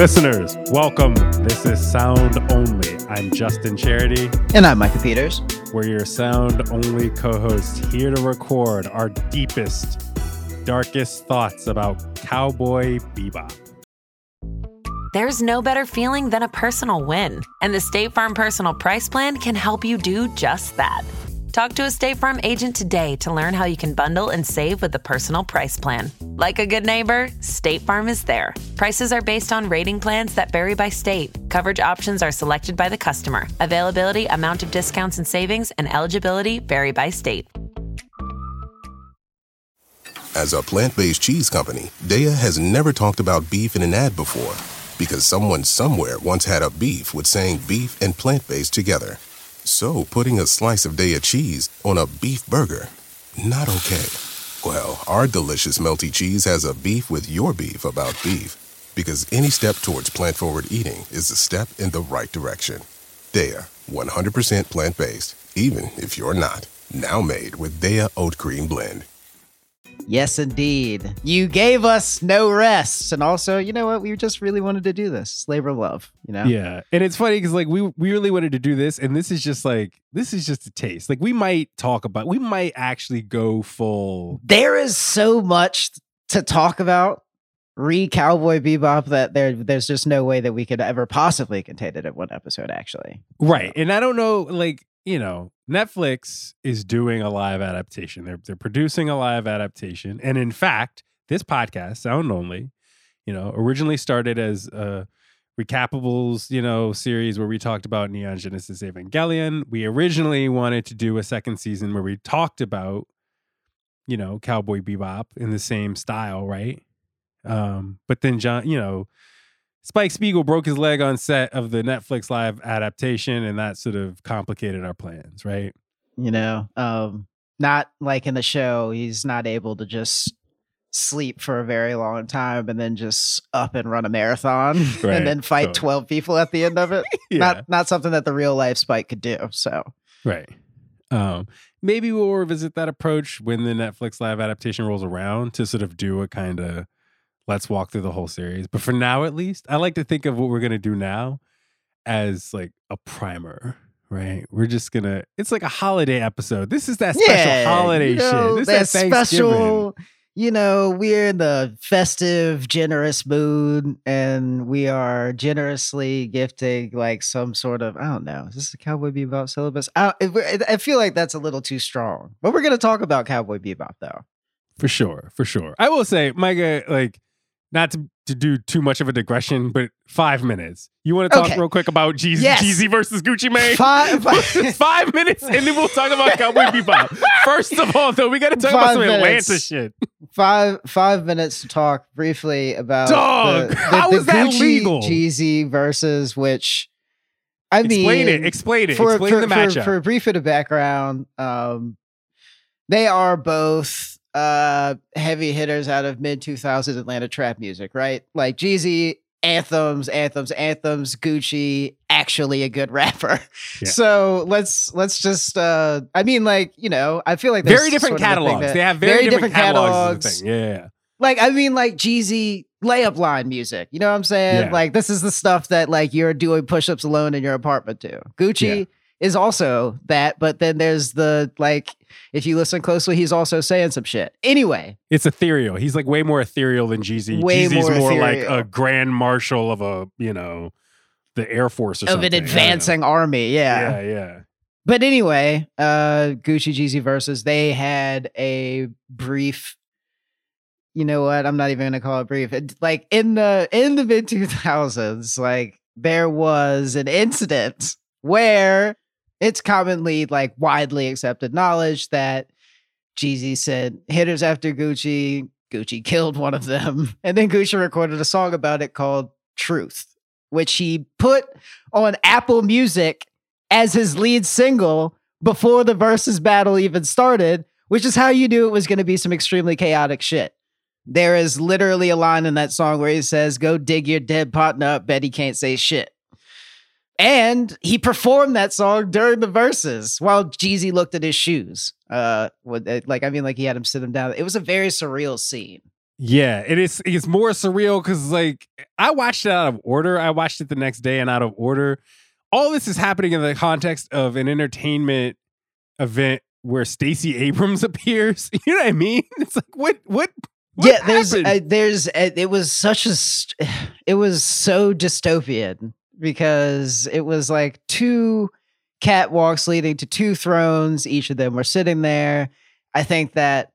Listeners, welcome. This is Sound Only. I'm Justin Charity. And I'm Micah Peters. We're your sound only co hosts here to record our deepest, darkest thoughts about Cowboy Bebop. There's no better feeling than a personal win, and the State Farm Personal Price Plan can help you do just that. Talk to a State Farm agent today to learn how you can bundle and save with the Personal Price Plan. Like a good neighbor, State Farm is there. Prices are based on rating plans that vary by state. Coverage options are selected by the customer. Availability, amount of discounts and savings, and eligibility vary by state. As a plant based cheese company, Daiya has never talked about beef in an ad before because someone somewhere once had a beef with saying beef and plant based together. So putting a slice of Daiya cheese on a beef burger, not okay. Well, our delicious melty cheese has a beef with your beef about beef because any step towards plant forward eating is a step in the right direction. Daiya, 100% plant based, even if you're not. Now made with Daiya Oat Cream Blend. Yes, indeed. You gave us no rest. And also, you know what? We just really wanted to do this. It's labor of love, you know? Yeah. And it's funny because like we we really wanted to do this, and this is just like this is just a taste. Like we might talk about we might actually go full There is so much to talk about re Cowboy Bebop that there there's just no way that we could ever possibly contain it in one episode, actually. Right. And I don't know, like, you know, Netflix is doing a live adaptation. They're they're producing a live adaptation. And in fact, this podcast, Sound Only, you know, originally started as a recapables, you know, series where we talked about Neon Genesis Evangelion. We originally wanted to do a second season where we talked about, you know, Cowboy Bebop in the same style, right? Um, but then John, you know, Spike Spiegel broke his leg on set of the Netflix live adaptation, and that sort of complicated our plans, right? You know, um, not like in the show, he's not able to just sleep for a very long time and then just up and run a marathon Right, and then fight totally. 12 people at the end of it. Yeah. Not not something that the real life Spike could do. So Right. Um, maybe we'll revisit that approach when the Netflix live adaptation rolls around to sort of do a kind of let's walk through the whole series. But for now, at least, I like to think of what we're gonna do now as like a primer. Right, we're just gonna. It's like a holiday episode. This is that special holiday you know, shit. This is that that special. You know, we're in the festive, generous mood, and we are generously gifting like some sort of I don't know. Is this a Cowboy Bebop syllabus? I, I I feel like that's a little too strong, but we're gonna talk about Cowboy Bebop though. For sure, for sure. I will say, Micah, like, not to, to do too much of a digression, but five minutes. You want to talk Okay. real quick about Jeezy, Yes. Jeezy versus Gucci Mane? Five- five minutes, and then we'll talk about Cowboy Bebop. First of all, though, we got to talk about Five some Atlanta shit. Five five minutes to talk briefly about Dog, the, the, how the is that legal? Jeezy versus which. I mean, Explain it. Explain it. for, explain for, the for- For, a brief bit of background, um, they are both uh, heavy hitters out of mid 2000s Atlanta trap music, right? Like Jeezy, anthems, anthems, anthems. Gucci, actually a good rapper. Yeah. So let's let's just. Uh, I mean, like you know, I feel like very different sort of a thing catalogs. that- They have very, different, catalogs. is the thing. Yeah. like I mean like Jeezy layup line music. You know what I'm saying? Yeah. Like this is the stuff that like you're doing push-ups alone in your apartment to. Gucci Yeah. Is also that, but then there's the like if you listen closely, he's also saying some shit. Anyway, It's ethereal. He's like way more ethereal than Jeezy. Way Jeezy's more more, like a grand marshal of a, you know, the Air Force or of something. an I don't know. advancing army, yeah. Yeah, yeah. But anyway, uh Gucci Jeezy versus they had a brief you know what? I'm not even gonna call it brief. It, like in the in the mid 2000s, like there was an incident where it's commonly like widely accepted knowledge that Jeezy said hitters after Gucci, Gucci killed one of them, and then Gucci recorded a song about it called Truth, which he put on Apple Music as his lead single before the Verzuz battle even started, which is how you knew it was going to be some extremely chaotic shit. There is literally a line in that song where he says, Go dig your dead partner up, bet he can't say shit. And he performed that song during the Verzuz while Jeezy looked at his shoes. Uh, uh, like I mean, like he had him sit him down. It was a very surreal scene. Yeah, it is. It's more surreal because, like, I watched it out of order. I watched it the next day and out of order. All this is happening in the context of an entertainment event where Stacey Abrams appears. You know what I mean? It's like what what. what yeah, there's uh, there's uh, it was such a st- it was so dystopian because it was like two catwalks leading to two thrones. Each of them were sitting there. I think that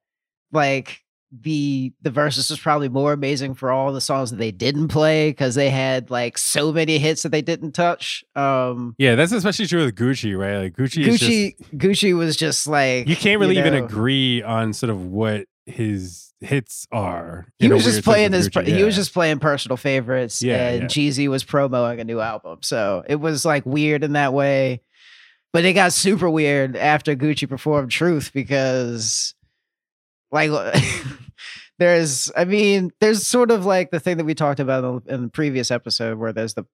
like the the Verzuz was probably more amazing for all the songs that they didn't play because they had like so many hits that they didn't touch. Um yeah, that's especially true with Gucci, right? Like Gucci, is Gucci just, Gucci was just like you can't really even know, agree on sort of what his hits are. He was just playing his. per- Gucci, He was just playing personal favorites, Yeah, and yeah. Jeezy was promoting a new album, so it was like weird in that way. But it got super weird after Gucci performed "Truth" because, like, there's, I mean, there's sort of like the thing that we talked about in the, in the previous episode, where there's the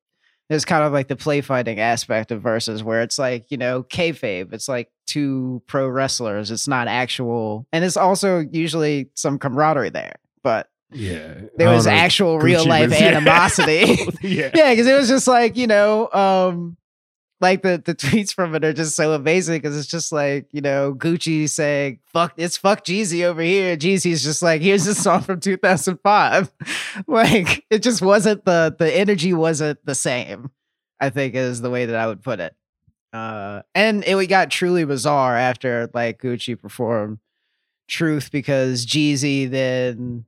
there's kind of like the play fighting aspect of Verzuz where it's like you know kayfabe it's like two pro wrestlers it's not actual and it's also usually some camaraderie there but yeah. there was know. actual real life was- animosity yeah. yeah because it was just like you know um like the the tweets from it are just so amazing because it's just like you know Gucci saying "fuck it's fuck Jeezy over here." Jeezy's just like, "Here's a song from 2005." like it just wasn't the the energy wasn't the same. I think is the way that I would put it. Uh, and it got truly bizarre after like Gucci performed "Truth" because Jeezy then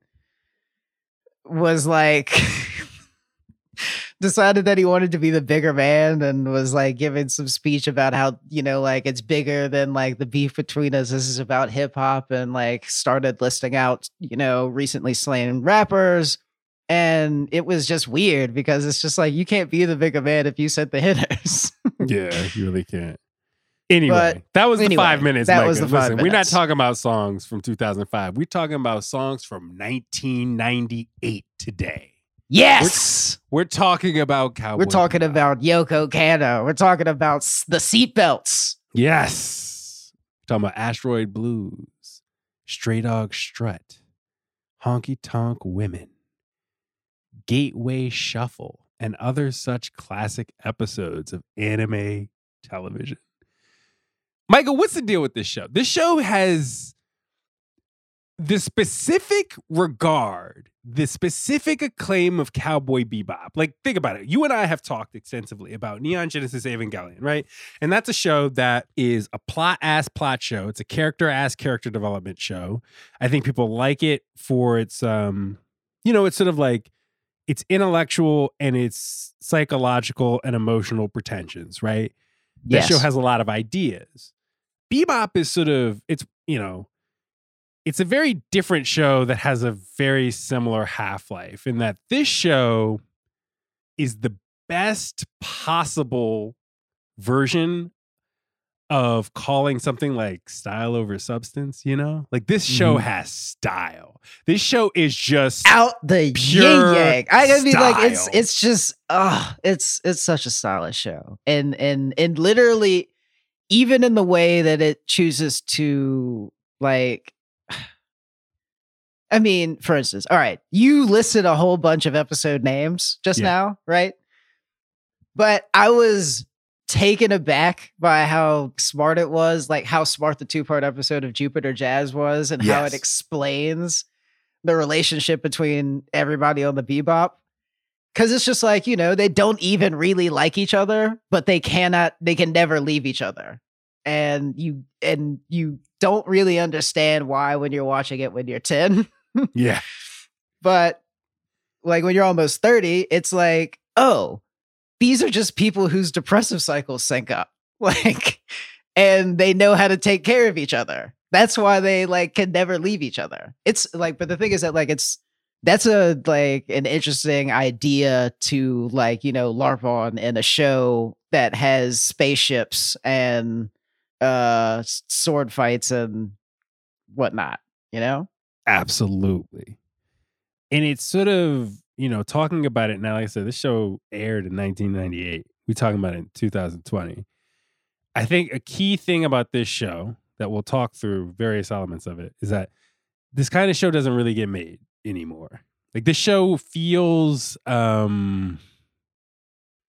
was like decided that he wanted to be the bigger man and was like giving some speech about how you know like it's bigger than like the beef between us this is about hip hop and like started listing out you know recently slain rappers and it was just weird because it's just like you can't be the bigger man if you set the hitters Yeah, you really can't. Anyway, But that was the five minutes. that Micah. was the five Listen, we're not talking about songs from 2005. We're talking about songs from 1998 today. Yes We're talking about Cowboy. we're talking Bebop. about yoko Kanno. we're talking about the seatbelts yes. We're talking about Asteroid Blues, Stray Dog Strut, Honky Tonk Women, Gateway Shuffle, and other such classic episodes of anime television. Michael, what's the deal with this show? This show has the specific regard, the specific acclaim of Cowboy Bebop. Like, think about it. You and I have talked extensively about Neon Genesis Evangelion, right? And that's a show that is a plot ass plot show. It's a character ass character development show. I think people like it for its, um, you know, it's sort of like it's intellectual and it's psychological and emotional pretensions, right? That show has a lot of ideas. Bebop is sort of it's you know, it's a very different show that has a very similar half life in that this show is the best possible version of calling something like style over substance, you know? Like this show Mhm. has style. This show is just out the yin yang. I gotta be like, it's it's just ah, it's it's such a stylish show, and and and literally, even in the way that it chooses to like. I mean, for instance, all right, you listed a whole bunch of episode names just Yeah. now, right? But I was taken aback by how smart it was, like how smart the two part episode of Jupiter Jazz was, and how it explains the relationship between everybody on the bebop. Cause it's just like, you know, they don't even really like each other, but they cannot, they can never leave each other. And you, and you don't really understand why when you're watching it when you're 10. yeah. but like when you're almost 30, it's like, oh, these are just people whose depressive cycles sync up. Like, and they know how to take care of each other. That's why they like can never leave each other. It's like, but the thing is that like it's that's a like an interesting idea to like, you know, LARP on in a show that has spaceships and uh sword fights and whatnot, you know? Absolutely. And it's sort of, you know, talking about it now, like I said, this show aired in 1998. We're talking about it in 2020. I think a key thing about this show that we'll talk through various elements of it is that this kind of show doesn't really get made. anymore. Like this show feels um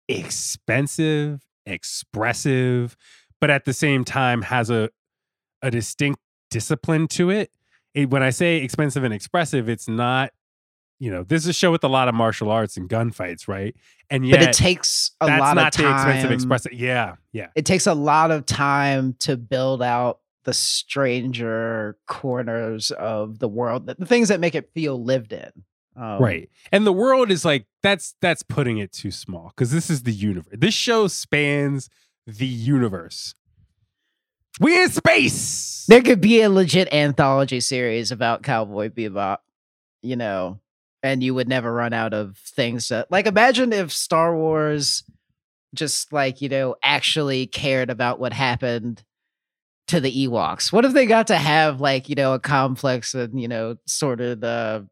expensive, expressive, but at the same time has a a distinct discipline to it. It. When I say expensive and expressive, it's not you know, this is a show with a lot of martial arts and gunfights, right? And yet but it takes a lot of time. expensive expressive. Yeah, yeah. It takes a lot of time to build out the stranger corners of the world, the things that make it feel lived in. Um, right. And the world is like that's that's putting it too small because this is the universe. This show spans the universe. We in space. There could be a legit anthology series about Cowboy Bebop, you know, and you would never run out of things to like imagine if Star Wars just like, you know, actually cared about what happened to the Ewoks. What if they got to have like, you know, a complex and, you know, sort of the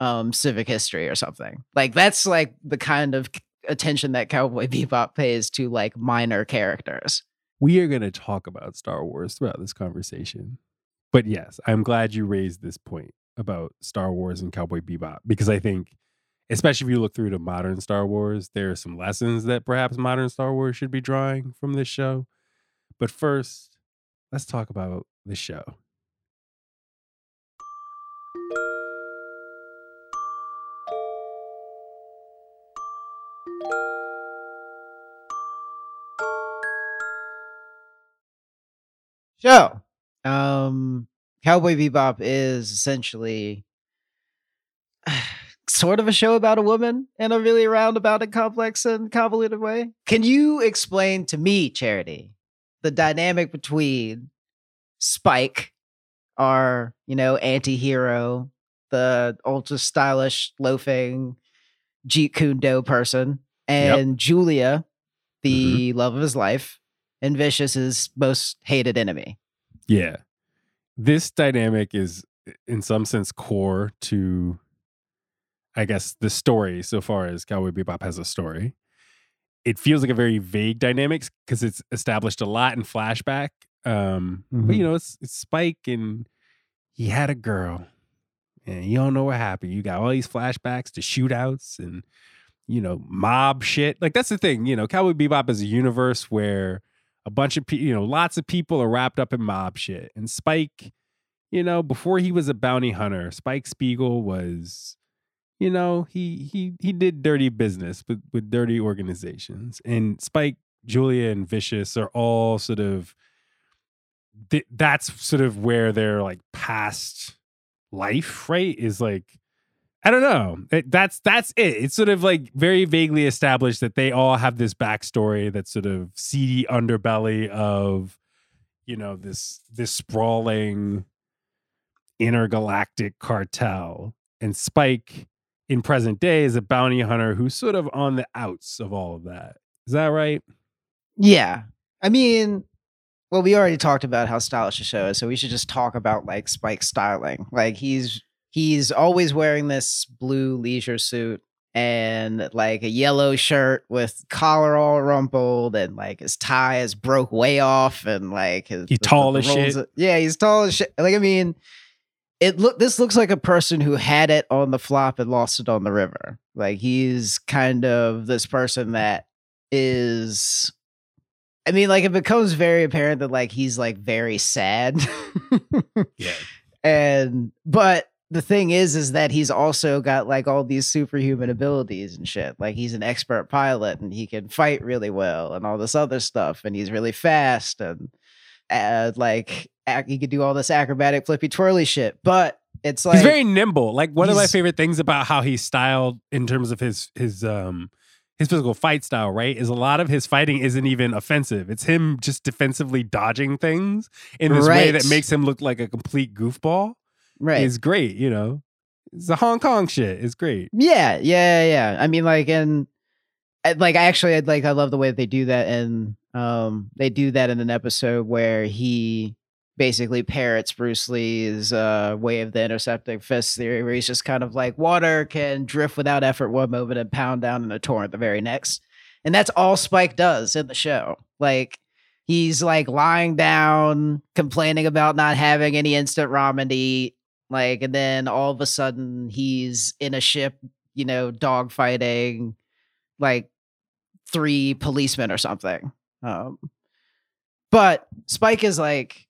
um civic history or something. Like that's like the kind of attention that Cowboy Bebop pays to like minor characters. We are going to talk about Star Wars throughout this conversation. But yes, I'm glad you raised this point about Star Wars and Cowboy Bebop because I think especially if you look through to modern Star Wars, there are some lessons that perhaps modern Star Wars should be drawing from this show. But first, let's talk about the show. Show. Um Cowboy Bebop is essentially sort of a show about a woman in a really roundabout and complex and convoluted way. Can you explain to me, Charity, the dynamic between Spike, our, you know, anti-hero, the ultra stylish loafing Jeet Kune Do person, and Julia, the love of his life, and Vicious' is most hated enemy. Yeah. This dynamic is in some sense core to I guess the story so far as Cowboy Bebop has a story. It feels like a very vague dynamic because it's established a lot in flashback. Um, but you know, it's it's Spike and he had a girl. And you don't know what happened. You got all these flashbacks to shootouts and you know, mob shit. Like that's the thing, you know, Cowboy Bebop is a universe where a bunch of people, you know, lots of people are wrapped up in mob shit. And Spike, you know, before he was a bounty hunter, Spike Spiegel was, you know, he he he did dirty business with with dirty organizations. And Spike, Julia, and Vicious are all sort of th- that's sort of where their like past life, right? Is like I don't know. It, that's that's it. It's sort of like very vaguely established that they all have this backstory, that sort of seedy underbelly of, you know, this this sprawling intergalactic cartel. And Spike in present day is a bounty hunter who's sort of on the outs of all of that. Is that right? Yeah. I mean, well, we already talked about how stylish the show is, so we should just talk about like Spike's styling. Like he's he's always wearing this blue leisure suit and like a yellow shirt with collar all rumpled and like his tie is broke way off and like his He's tall as shit. yeah, he's tall as shit. Like I mean, it look this looks like a person who had it on the flop and lost it on the river. Like he's kind of this person that is I mean, like it becomes very apparent that like he's like very sad. Yeah. and but the thing is is that he's also got like all these superhuman abilities and shit. Like he's an expert pilot and he can fight really well and all this other stuff and he's really fast and uh, like ac- he could do all this acrobatic flippy twirly shit. But it's like he's very nimble. Like one of my favorite things about how he's styled in terms of his his um his physical fight style, right? Is a lot of his fighting isn't even offensive. It's him just defensively dodging things in this way that makes him look like a complete goofball. Right. Is great, you know. It's the Hong Kong shit. It's great. Yeah, yeah, yeah. I mean, like, and like, I actually, I'd like, I love the way that they do that, and um, they do that in an episode where he basically parrots Bruce Lee's uh way of the intercepting fist theory, where he's just kind of like, water can drift without effort one moment and pound down in a torrent the very next, and that's all Spike does in the show. Like, he's like lying down, complaining about not having any instant ramen to eat Like, and then all of a sudden he's in a ship, you know, dogfighting like three policemen or something. Um, but Spike is like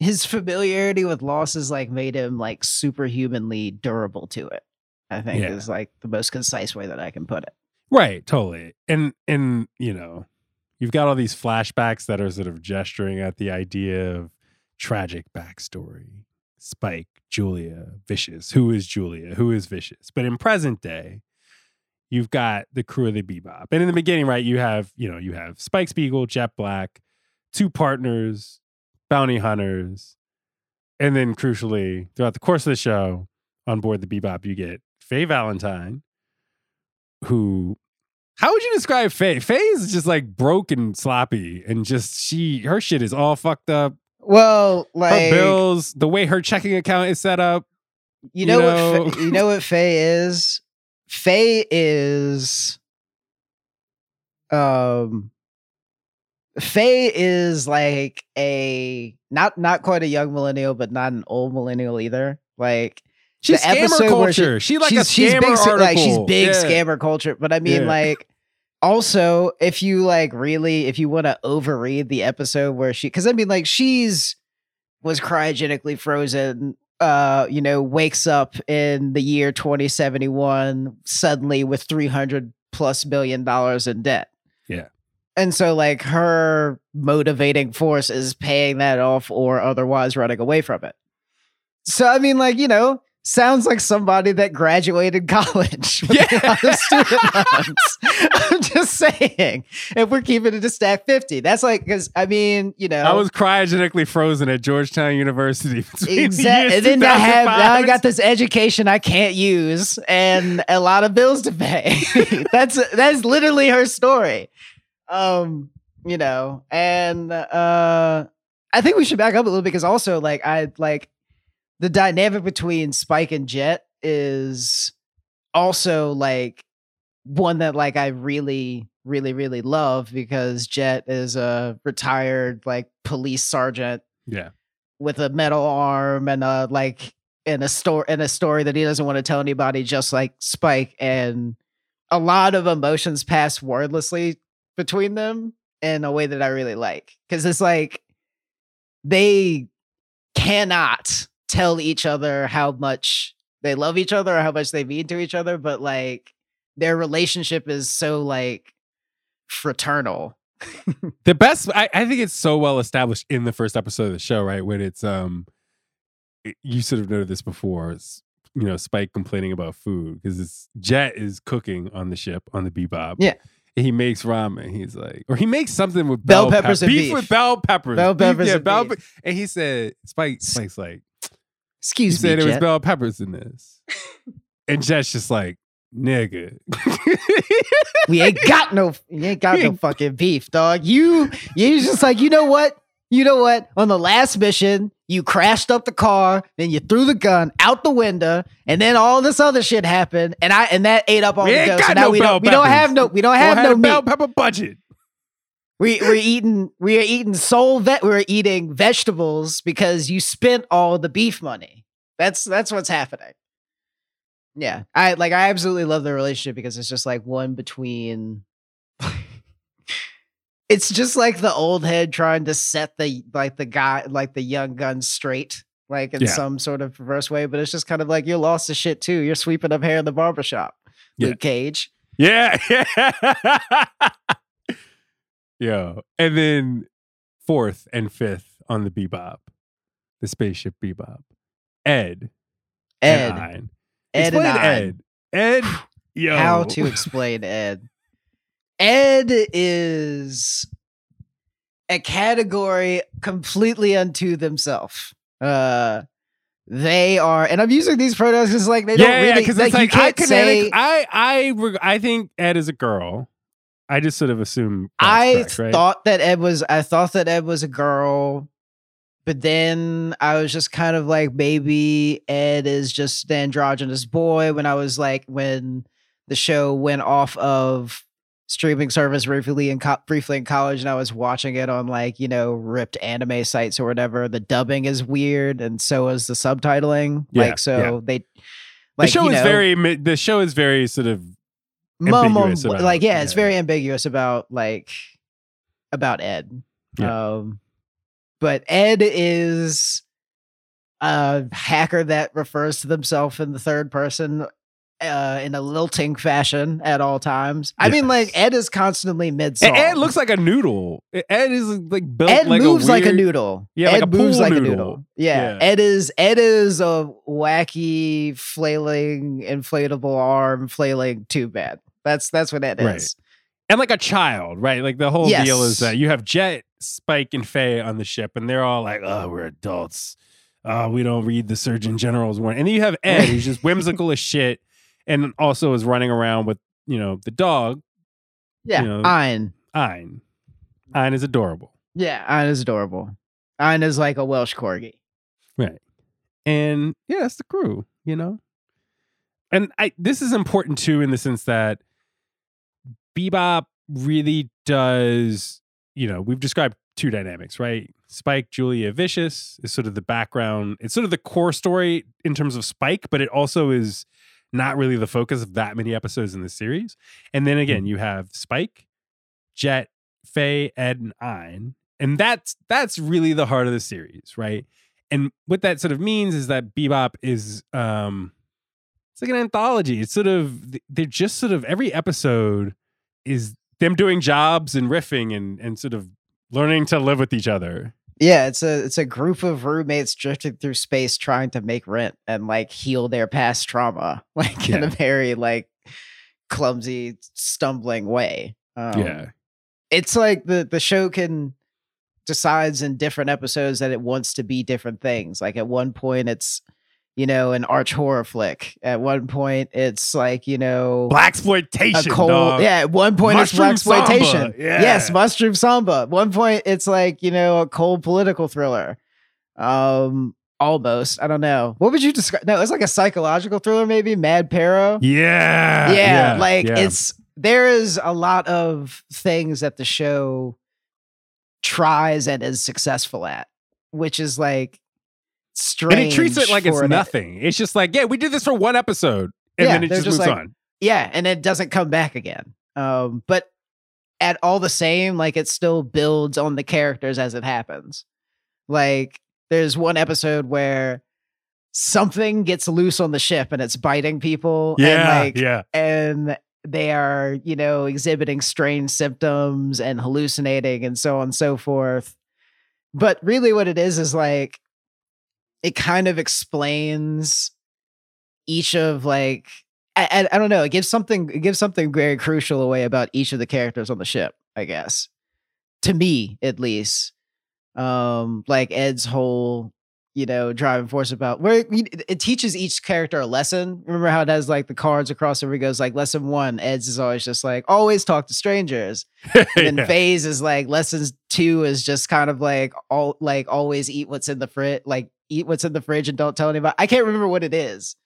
his familiarity with losses like made him like superhumanly durable to it. I think Yeah. is like the most concise way that I can put it. Right, totally. And and you know, you've got all these flashbacks that are sort of gesturing at the idea of tragic backstory. Spike, Julia, Vicious. Who is Julia? Who is Vicious? But in present day, you've got the crew of the Bebop. And in the beginning, right, you have, you know, you have Spike Spiegel, Jet Black, two partners, bounty hunters, and then crucially, throughout the course of the show, on board the Bebop, you get Faye Valentine, who how would you describe Faye? Faye is just like broken, sloppy and just she her shit is all fucked up. Well, Her like bills, the way her checking account is set up. you know, you what know- Fa- you know what Faye is? Faye is um Faye is like a not not quite a young millennial, but not an old millennial either. Like She's The scammer where she- culture. She, like she's, a she's big, article. like she's big Yeah. scammer culture. But I mean, Yeah. like, also if you like really, if you want to overread the episode where she, because I mean, like, she's was cryogenically frozen. Uh, you know, wakes up in the year 2071 suddenly with 300 plus billion dollars in debt. Yeah. And so, like, her motivating force is paying that off or otherwise running away from it. So, I mean, like, you know, sounds like somebody that graduated college with a lot of student loans. I'm just saying, if we're keeping it to stack 50, that's like, because I mean, you know, I was cryogenically frozen at Georgetown University. between the Exactly. And then I have now I got this education I can't use and a lot of bills to pay. that's that's literally her story. Um, you know, and uh I think we should back up a little bit because also like I like the dynamic between Spike and Jet is also like one that like I really really really love because Jet is a retired like police sergeant Yeah. with a metal arm and a like in a story in a story that he doesn't want to tell anybody, just like Spike, and a lot of emotions pass wordlessly between them in a way that I really like because it's like they cannot tell each other how much they love each other or how much they mean to each other, but like their relationship is so like fraternal. The best I, I think it's so well established in the first episode of the show, right? When it's um you sort of noted this before. It's you know, Spike complaining about food because it's Jet is cooking on the ship on the Bebop. Yeah. He makes ramen. He's like, or he makes something with Bell bell, peppers pep- and beef, beef. with bell peppers. Bell Beef- peppers yeah, and bell beef. pe- And he said, Spike, Spike's like, he Excuse said me, it was Jet. bell peppers in this, and Jet's just like, nigga. we ain't got no you ain't got no fucking beef, dog. You you just like, you know what? You know what? On the last mission, you crashed up the car, then you threw the gun out the window, and then all this other shit happened, and I and that ate up all We the ain't dough. So got now no we bell don't we don't have no we don't have had no a bell pepper budget. We we're eating we are eating soul vet we're eating vegetables because you spent all the beef money. That's that's what's happening. Yeah. I like I absolutely love the relationship because it's just like one between it's just like the old head trying to set the like the guy like the young gun straight like in Yeah. some sort of perverse way but it's just kind of like you lost the shit too you're sweeping up hair in the barbershop Yeah. luke cage Yeah. Yo. And then fourth and fifth on the Bebop, the spaceship Bebop, Ed. ed And Ein. ed and Explain I. Ed. Ed. Yo. how to explain ed ed is a category completely unto themselves uh they are and i'm using these pronouns because like they yeah, don't really because like, like you can't say I I I think Ed is a girl. I just sort of assume I right? thought that Ed was I thought that Ed was a girl, but then I was just kind of like maybe Ed is just the androgynous boy when I was like when the show went off of streaming service briefly in co- briefly in college, and I was watching it on like you know ripped anime sites or whatever. The dubbing is weird, and so is the subtitling. Yeah, like so yeah. they. Like, the show you is very the show is very sort of ambiguous about like it, yeah, it's very ambiguous about like about Ed. Yeah. Um, but Ed is a hacker that refers to themselves in the third person uh, in a lilting fashion at all times. I mean, like Ed is constantly mid And Ed looks like a noodle. Ed is like built Ed like moves a like a noodle. Yeah, Ed like a moves pool like a noodle. noodle. Yeah. Yeah. Ed is Ed is a wacky flailing inflatable arm flailing too bad. That's that's what Ed Right. is. and like a child, right? Like the whole deal is that you have Jet, Spike, and Faye on the ship, and they're all like, "Oh, we're adults. Oh, we don't read the Surgeon General's warning." And then you have Ed, who's just whimsical as shit, and also is running around with you know the dog Yeah. You know, Ein. Ein. Ein is adorable, Yeah, Ein is adorable. Ein is like a Welsh corgi. right? And yeah, that's the crew, you know. And I this is important too in the sense that Bebop really does, you know, we've described two dynamics, right? Spike, Julia, Vicious is sort of the background. It's sort of the core story in terms of Spike, but it also is not really the focus of that many episodes in the series. And then again, you have Spike, Jet, Faye, Ed, and Ein. And that's that's really the heart of the series, right? And what that sort of means is that Bebop is um it's like an anthology. It's sort of they're just sort of every episode is them doing jobs and riffing and and sort of learning to live with each other. Yeah, it's a it's a group of roommates drifting through space trying to make rent and like heal their past trauma, like in a very like clumsy, stumbling way. Um, yeah. it's like the the show can decides in different episodes that it wants to be different things. Like at one point, it's you know an arch horror flick. At one point, it's like you know Blaxploitation. cold. Yeah, at one point Mushroom it's blaxploitation. Yeah. Yes, mushroom samba. At one point it's like you know a cold political thriller. Um, almost. I don't know. What would you describe? No, it's like a psychological thriller, maybe. Mad Pierrot. Yeah. yeah, like yeah. it's there is a lot of things that the show tries and is successful at, which is like strange. and it treats it like it's an- nothing. It's just like, yeah, we did this for one episode, and Yeah, then it just, just moves like- on. Yeah, and it doesn't come back again. Um, but at all the same, like it still builds on the characters as it happens. Like there's one episode where something gets loose on the ship and it's biting people. Yeah, and like yeah. and they are, you know, exhibiting strange symptoms and hallucinating and so on and so forth. But really, what it is is like it kind of explains each of like I, I, I don't know. It gives something. It gives something very crucial away about each of the characters on the ship. I guess to me, at least, um, like Ed's whole, you know, driving force about where it, it teaches each character a lesson. Remember how it has like the cards across the goes like lesson one. Ed's is always just like always talk to strangers. And then Yeah. is like lessons two is just kind of like all like always eat what's in the fridge, like eat what's in the fridge and don't tell anybody. I can't remember what it is.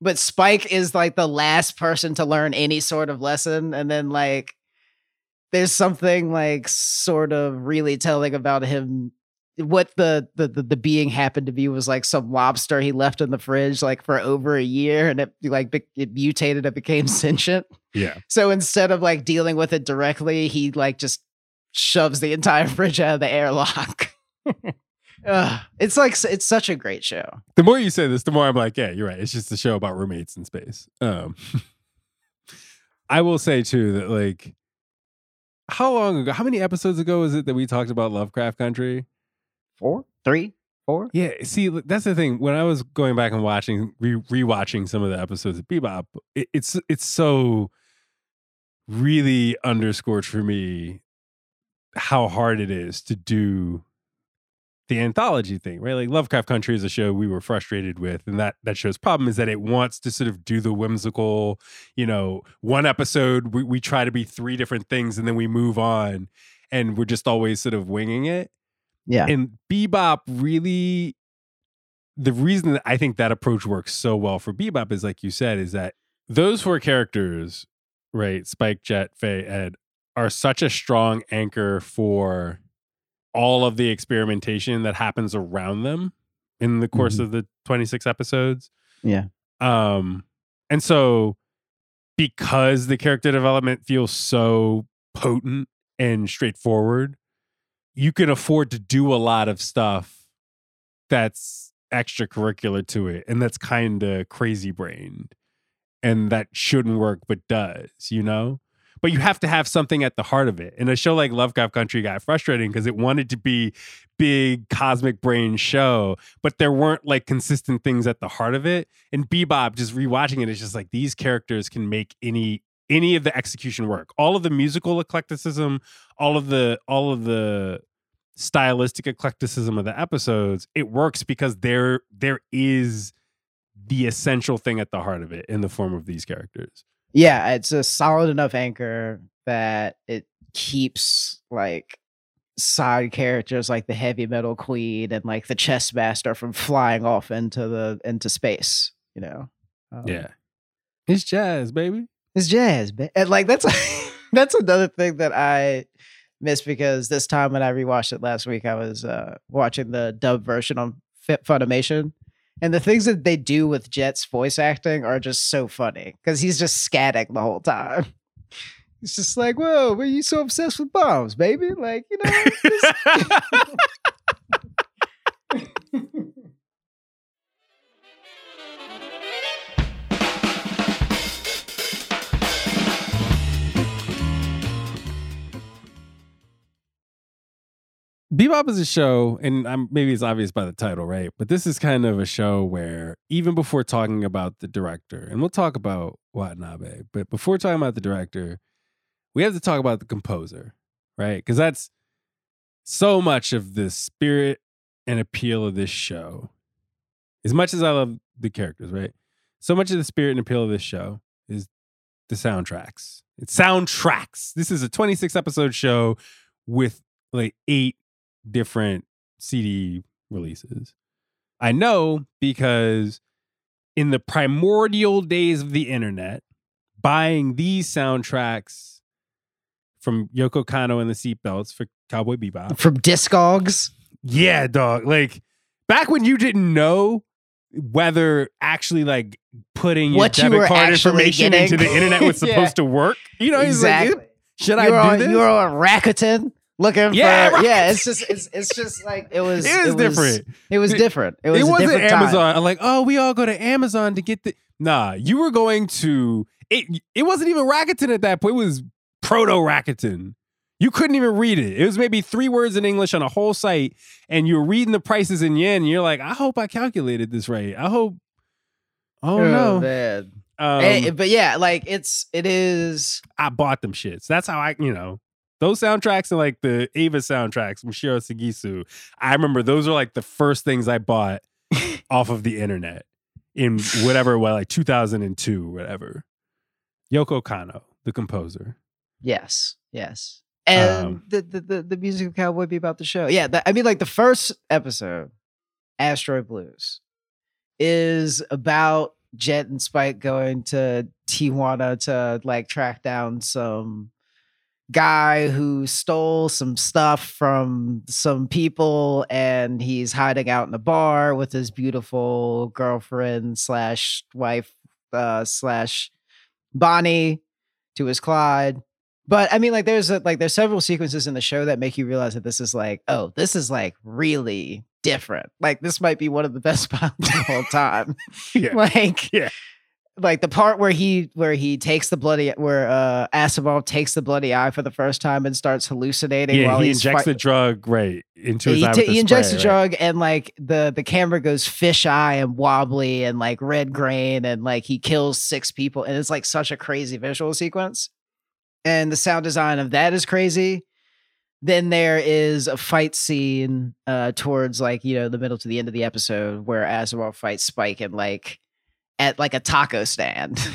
But Spike is like the last person to learn any sort of lesson. And then like there's something like sort of really telling about him what the, the the the being happened to be was like some lobster he left in the fridge like for over a year and it like be- it mutated it became sentient yeah. so instead of like dealing with it directly, he like just shoves the entire fridge out of the airlock. Ugh, it's like it's such a great show. The more you say this, the more I'm like, yeah, you're right. It's just a show about roommates in space. Um, I will say too that like, how long ago? How many episodes ago is it that we talked about Lovecraft Country? Four, three, four. Yeah, see, that's the thing. When I was going back and watching, re- rewatching some of the episodes of Bebop, it, it's it's so really underscored for me how hard it is to do the anthology thing, right? Like Lovecraft Country is a show we were frustrated with, and that that show's problem is that it wants to sort of do the whimsical, you know, one episode we, we try to be three different things, and then we move on, and we're just always sort of winging it Yeah, and bebop really the reason that i think that approach works so well for bebop is like you said is that those four characters right, Spike, Jet, Faye, Ed, are such a strong anchor for all of the experimentation that happens around them in the course Mhm. of the 26 episodes. Yeah. Um, and so because the character development feels so potent and straightforward, you can afford to do a lot of stuff that's extracurricular to it and that's kind of crazy brained and that shouldn't work but does, you know? But you have to have something at the heart of it. And a show like Lovecraft Country got frustrating because it wanted to be big cosmic brain show, but there weren't like consistent things at the heart of it. And Bebop, just rewatching it, is just like these characters can make any any of the execution work. All of the musical eclecticism, all of the all of the stylistic eclecticism of the episodes, it works because there there is the essential thing at the heart of it in the form of these characters. Yeah, it's a solid enough anchor that it keeps like side characters like the heavy metal queen and like the chess master from flying off into the into space, you know. Um, Yeah. It's jazz, baby. It's jazz, ba- and like that's that's another thing that I missed because this time when I rewatched it last week, I was uh, watching the dub version on Funimation, and the things that they do with Jet's voice acting are just so funny because he's just scatting the whole time. It's just like, whoa, were you so obsessed with bombs, baby? Like, you know. Bebop is a show, and I'm, maybe it's obvious by the title, right? But this is kind of a show where even before talking about the director, and we'll talk about Watanabe, but before talking about the director, we have to talk about the composer, right? Because that's so much of the spirit and appeal of this show. As much as I love the characters, right? So much of the spirit and appeal of this show is the soundtracks. It's soundtracks. This is a 26 episode show with like eight different CD releases. I know because in the primordial days of the internet, buying these soundtracks from Yoko Kanno and the Seatbelts for Cowboy Bebop. From Discogs. Yeah, dog. Like back when you didn't know whether actually like putting your What you debit were card information getting. into the internet was Yeah. supposed to work. You know, he's like, exactly. should you I do this? You were on Rakuten looking Yeah, for Rakuten. yeah. It's just it's it's just like it was. it was different. It was different. It was it wasn't different time. Amazon. I'm like, oh, we all go to Amazon to get the. Nah, you were going to. It. It wasn't even Rakuten at that point. It was proto Rakuten. You couldn't even read it. It was maybe three words in English on a whole site, and you're reading the prices in yen. And you're like, I hope I calculated this right. I hope. Oh, no. man. Um, Eh, but yeah, like it's it is. I bought them shits. That's how I, you know, those soundtracks and like the Eva soundtracks from Shiro Sagisu. I remember those are like the first things I bought off of the internet in whatever, well, like 2002, whatever. Yoko Kanno, the composer. Yes, yes. And Um, the, the the the musical cowboy be about the show. Yeah, that, I mean, like the first episode, Asteroid Blues, is about Jet and Spike going to Tijuana to like track down some guy who stole some stuff from some people and he's hiding out in a bar with his beautiful girlfriend slash wife uh slash Bonnie to his Clyde. But I mean, like, there's a, like there's several sequences in the show that make you realize that this is like, oh, this is like really different. Like, this might be one of the best pilots of all time. Yeah. like, Yeah. Like the part where he where he takes the bloody where uh Asimov takes the bloody eye for the first time and starts hallucinating Yeah, while he he's injects the drug right into his he, eye. ta- with the injects spray, the right? drug and like the the camera goes fish eye and wobbly and like red grain and like he kills six people and it's like such a crazy visual sequence and the sound design of that is crazy then there is a fight scene uh towards like you know the middle to the end of the episode where Asimov fights Spike and like at like a taco stand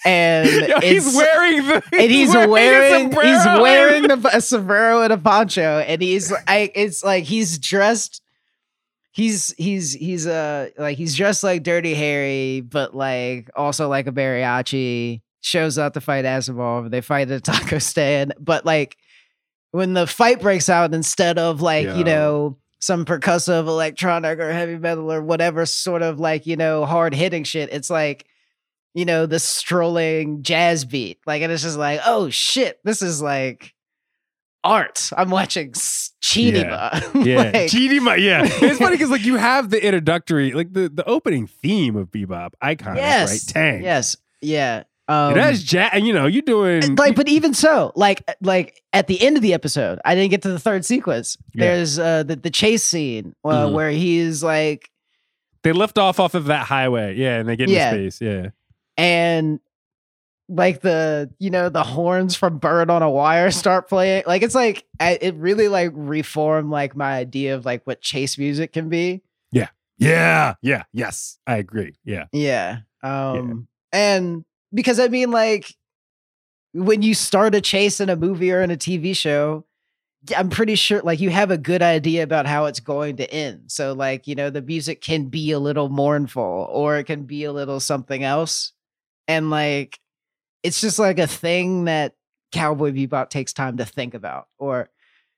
and Yo, he's wearing the. and he's a wearing he's wearing the, a sombrero and a poncho and he's I it's like he's dressed he's he's he's uh like he's dressed like dirty harry but like also like a mariachi shows up to fight Asimov. They fight at a taco stand, but like when the fight breaks out, instead of like Yeah. you know some percussive electronic or heavy metal or whatever sort of like you know hard hitting shit, it's like you know the strolling jazz beat. Like and it's just like oh shit, this is like art. I'm watching s- Chinima. Yeah, Like, GD my yeah. It's funny because like you have the introductory, like the the opening theme of Bebop, icon, yes, right? Tank. yes, yeah. Um, it has jazz. You know, you're doing like but even so like like at the end of the episode i didn't get to the third sequence Yeah. there's uh the, the chase scene uh, Mhm. where he's like they lift off off of that highway, yeah, and they get Yeah. into space, yeah. and like the you know the horns from bird on a wire start playing like it's like I, it really like reformed like my idea of like what chase music can be Yeah, yeah, yeah. yes, I agree. Yeah, yeah um and because i mean like when you start a chase in a movie or in a tv show i'm pretty sure like you have a good idea about how it's going to end so like you know the music can be a little mournful or it can be a little something else and like it's just like a thing that cowboy bebop takes time to think about or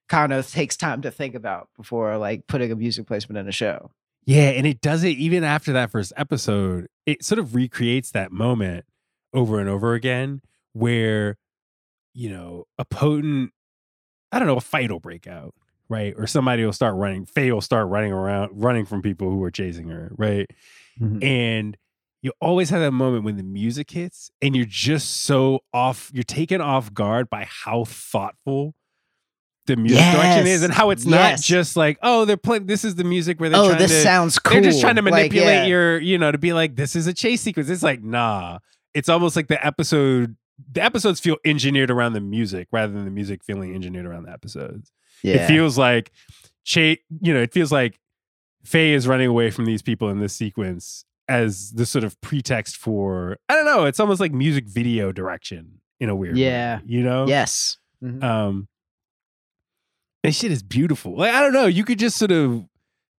kind of takes time to think about before like putting a music placement in a show yeah, and it does it even after that first episode. It sort of recreates that moment over and over again, where you know a potent, I don't know, a fight will break out, right, or somebody will start running. Faye will start running around, running from people who are chasing her, right, mm-hmm. and you always have that moment when the music hits and you're just so off you're taken off guard by how thoughtful the music direction is and how it's not just like oh they're playing this is the music where they're oh trying this to sounds cool they're just trying to Like, manipulate yeah. your you know to be like this is a chase sequence. It's like nah it's almost like the episode the episodes feel engineered around the music rather than the music feeling engineered around the episodes it feels like Che, you know, it feels like Faye is running away from these people in this sequence as the sort of pretext for I don't know, it's almost like music video direction in a weird Yeah. way, you know? yes Mhm. Um and shit is beautiful. Like I don't know, you could just sort of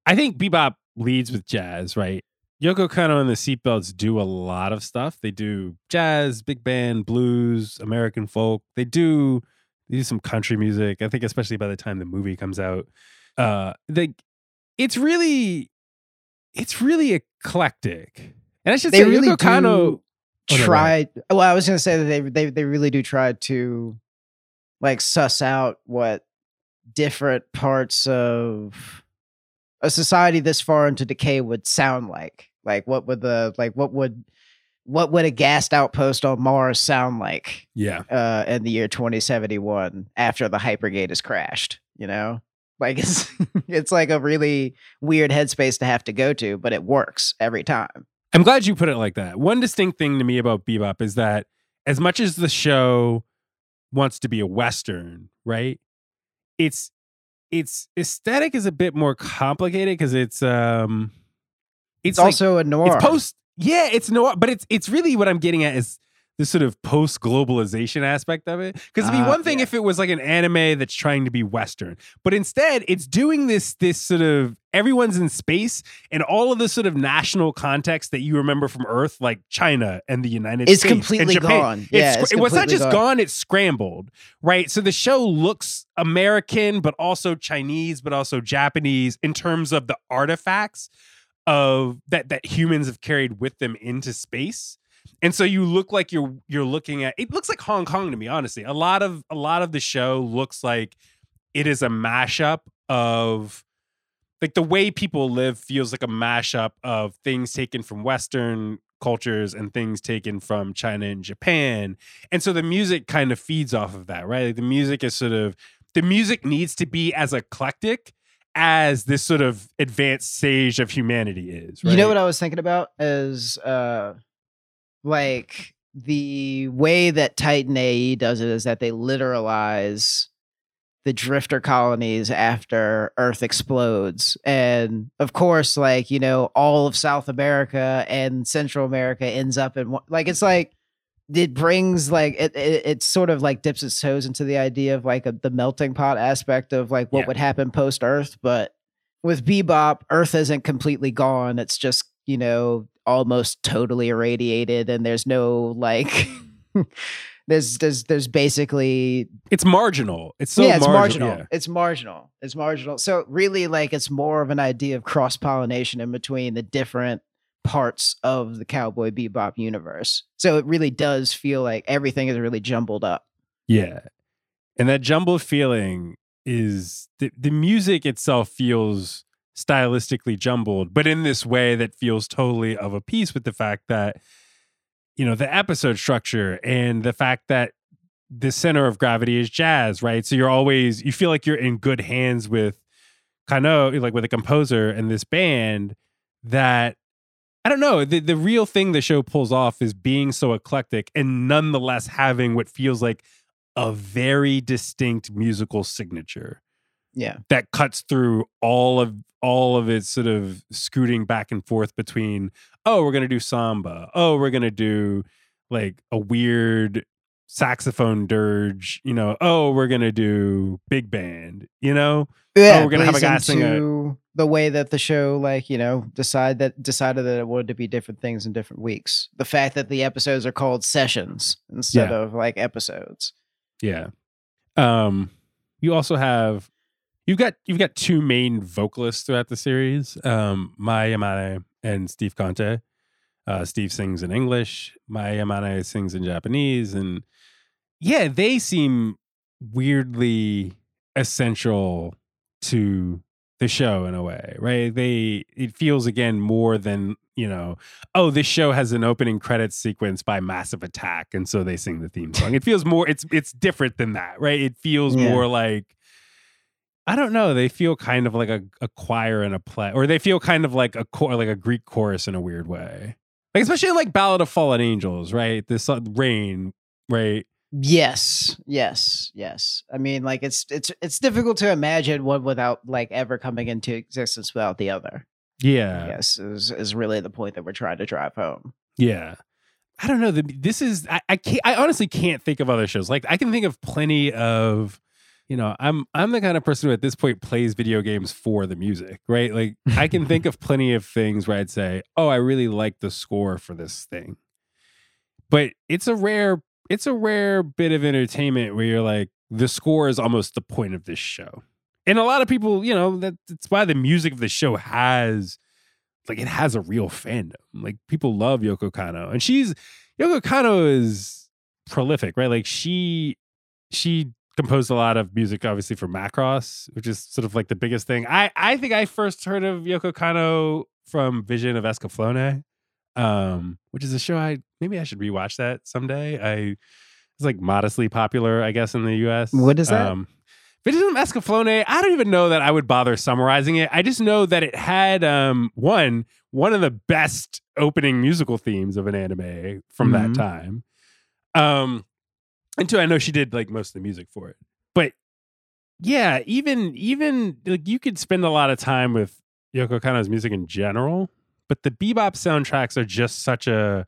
I think bebop leads with jazz, right? Yoko Kanno and the Seatbelts do a lot of stuff. They do jazz, big band, blues, American folk. They do they do some country music. I think especially by the time the movie comes out. Uh they it's really it's really eclectic. And I should they say really Yoko Kanno do Oh, no, try well i was gonna say that they, they they really do try to like suss out what different parts of a society this far into decay would sound like like what would the like what would what would a gassed outpost on mars sound like Yeah. uh in the year 2071 after the hypergate has crashed you know like it's it's like a really weird headspace to have to go to but it works every time I'm glad you put it like that. One distinct thing to me about Bebop is that as much as the show wants to be a western, right? Its its aesthetic is a bit more complicated because it's um it's, like- also a noir it's post yeah, it's noir, but it's it's really what I'm getting at is this sort of post globalization aspect of it. Because it'd be Ah, one thing yeah. if it was like an anime that's trying to be Western, but instead it's doing this this sort of everyone's in space and all of the sort of national context that you remember from Earth, like China and the United It's States, and completely Japan. gone. It's Yeah, it's it was not just gone. gone; it's scrambled, right? So the show looks American, but also Chinese, but also Japanese in terms of the artifacts of that that humans have carried with them into space. And so you look like you're you're looking at it looks like Hong Kong to me, honestly. A lot of a lot of the show looks like it is a mashup of like the way people live feels like a mashup of things taken from Western cultures and things taken from China and Japan. And so the music kind of feeds off of that, right? Like the music is sort of the music needs to be as eclectic as this sort of advanced stage of humanity is. Right? You know what I was thinking about is uh like the way that Titan AE does it is that they literalize the drifter colonies after Earth explodes. And of course, like, you know, all of South America and Central America ends up in like it's like it brings like it, it it sort of like dips its toes into the idea of like a, the melting pot aspect of like what Yeah. would happen post Earth, but with Bebop, Earth isn't completely gone. It's just, you know, almost totally irradiated and there's no like there's there's there's basically It's marginal. It's so yeah, it's marginal. marginal. It's marginal. It's marginal. So really, like, it's more of an idea of cross pollination in between the different parts of the Cowboy Bebop universe. So it really does feel like everything is really jumbled up. Yeah. And that jumbled feeling is the, the music itself feels stylistically jumbled, but in this way that feels totally of a piece with the fact that, you know, the episode structure and the fact that the center of gravity is jazz, right? So you're always, you feel like you're in good hands with Kanno, like with a composer and this band that I don't know. The the real thing the show pulls off is being so eclectic and nonetheless having what feels like a very distinct musical signature Yeah. that cuts through all of all of its sort of scooting back and forth between oh we're going to do samba oh we're going to do like a weird saxophone dirge you know oh we're going to do big band you know Yeah, we're gonna have a guy sing a- the way that the show, like you know, decide that decided that it wanted to be different things in different weeks. The fact that the episodes are called sessions instead Yeah. of like episodes. Yeah. Um you also have you've got you've got two main vocalists throughout the series, um Mai Yamane and Steve Conte. Uh Steve sings in English, Mai Yamane sings in Japanese and yeah, they seem weirdly essential to the show in a way, right? They it feels again more than, you know, oh, this show has an opening credits sequence by Massive Attack, and so they sing the theme song. It feels more it's it's different than that, right? It feels Yeah. more like I don't know. They feel kind of like a, a choir in a play, or they feel kind of like a chor- like a Greek chorus in a weird way. Like especially like Ballad of Fallen Angels, right? This uh, rain, right? Yes, yes, yes. I mean, like it's it's it's difficult to imagine one without like ever coming into existence without the other. Yeah, Yes, is is really the point that we're trying to drive home. Yeah. I don't know. The, this is I, I can't I honestly can't think of other shows. Like I can think of plenty of you know, I'm I'm the kind of person who at this point plays video games for the music, right? Like I can think of plenty of things where I'd say, "Oh, I really like the score for this thing." But it's a rare it's a rare bit of entertainment where you're like the score is almost the point of this show. And a lot of people, you know, that that's why the music of the show has like it has a real fandom. Like people love Yoko Kanno, and she's Yoko Kanno is prolific, right? Like she she composed a lot of music, obviously for Macross, which is sort of like the biggest thing. I I think I first heard of Yoko Kanno from Vision of Escaflowne, um, which is a show I maybe I should rewatch that someday. I it's like modestly popular, I guess, in the U.S. What is that? Um, Vision of Escaflowne. I don't even know that I would bother summarizing it. I just know that it had um one one of the best opening musical themes of an anime from Mhm. that time. Um, and two, I know she did like most of the music for it. But yeah, even even like you could spend a lot of time with Yoko Kanno's music in general, but the bebop soundtracks are just such a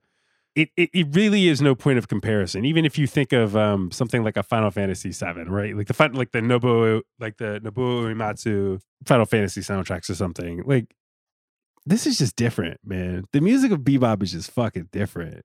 it, it, it really is no point of comparison. Even if you think of um, something like a Final Fantasy VII, right? Like the fin- like the Nobuo like the Nobuo Uematsu Final Fantasy soundtracks or something. Like this is just different, man. The music of bebop is just fucking different.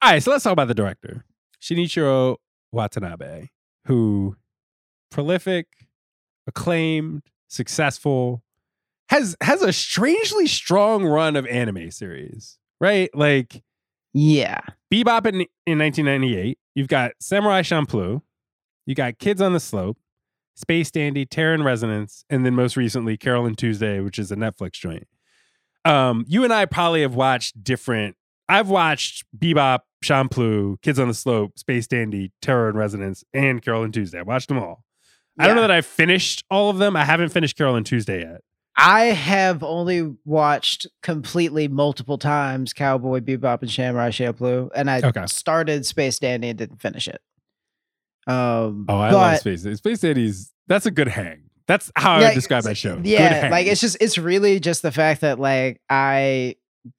All right, so let's talk about the director, Shinichiro Watanabe, who prolific, acclaimed, successful, has has a strangely strong run of anime series, right? Like Yeah. Bebop in, in 1998. You've got Samurai Champloo. You got Kids on the Slope, Space Dandy, Terror in Resonance, and then most recently Carol and Tuesday, which is a Netflix joint. Um, you and I probably have watched different. I've watched Bebop, Champloo, Kids on the Slope, Space Dandy, Terror in Resonance, and Carol and Tuesday. I watched them all. I don't know that I've finished all of them. I haven't finished Carol and Tuesday yet. I have only watched completely multiple times Cowboy Bebop and Samurai Champloo, and I Okay. started Space Dandy and didn't finish it. Um, Oh, I but, love Space Dandy. Space Dandy's that's a good hang. That's how I would describe that show. Yeah, like it's just it's really just the fact that like I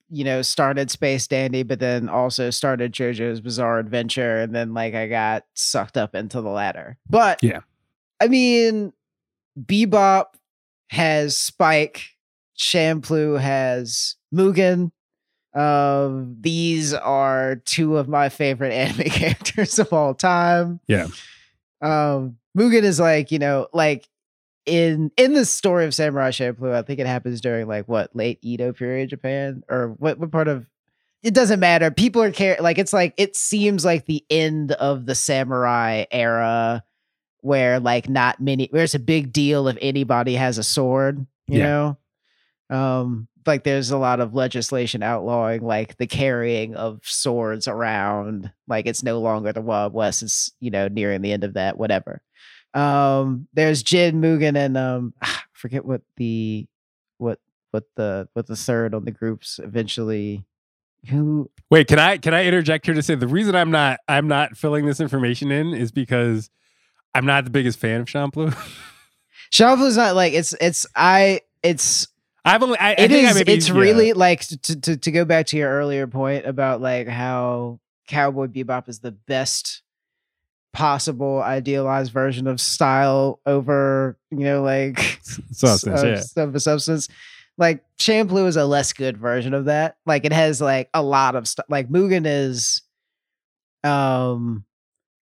you know started Space Dandy, but then also started JoJo's Bizarre Adventure, and then like I got sucked up into the latter. But Yeah. I mean, Bebop has Spike, Champloo has Mugen. Um, these are two of my favorite anime characters of all time. Yeah. Um, Mugen is like, you know, like in in the story of Samurai Champloo, I think it happens during like what late Edo period Japan or what what part of it doesn't matter. People are care like it's like it seems like the end of the samurai era where like not many where it's a big deal if anybody has a sword, you Yeah. know? Um like there's a lot of legislation outlawing like the carrying of swords around. Like it's no longer the Wild West, it's you know, nearing the end of that, whatever. Um there's Jin Mugen and um I forget what the what what the what the third on the groups eventually who Wait, can I can I interject here to say the reason I'm not I'm not filling this information in is because I'm not the biggest fan of Champloo. Shuffle's not like it's it's I it's I've only I, I it think I is maybe- it's yeah. really like to, to to go back to your earlier point about like how Cowboy Bebop is the best possible idealized version of style over you know like substance. uh, yeah. of a substance. Like Champloo is a less good version of that. Like it has like a lot of stuff. Like Mugen is, um,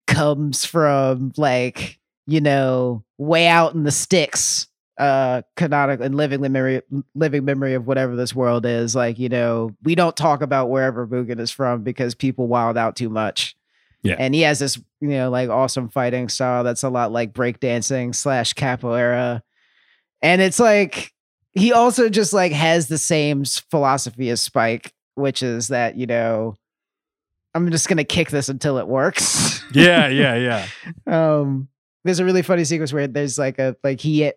comes from like you know way out in the sticks. Uh, canonical and living memory, living memory of whatever this world is. Like you know, we don't talk about wherever Mugen is from because people wild out too much. Yeah. And he has this, you know, like awesome fighting style that's a lot like breakdancing slash capoeira. And it's like he also just like has the same philosophy as Spike, which is that, you know, I'm just gonna kick this until it works. yeah, yeah, yeah. um there's a really funny sequence where there's like a like he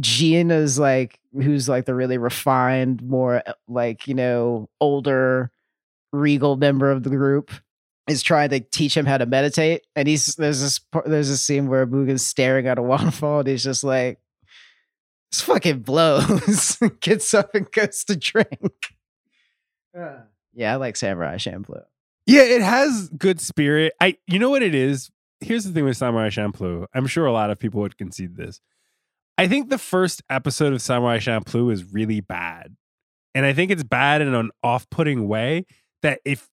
Jin is like who's like the really refined, more uh, like, you know, older regal member of the group is trying to teach him how to meditate. And he's there's this there's a scene where Mugen's staring at a waterfall and he's just like this fucking blows. Gets up and goes to drink. Uh, yeah, I like Samurai Champloo. Yeah, it has good spirit. I you know what it is? Here's the thing with Samurai Champloo. I'm sure a lot of people would concede this. I think the first episode of Samurai Champloo is really bad. And I think it's bad in an off-putting way that if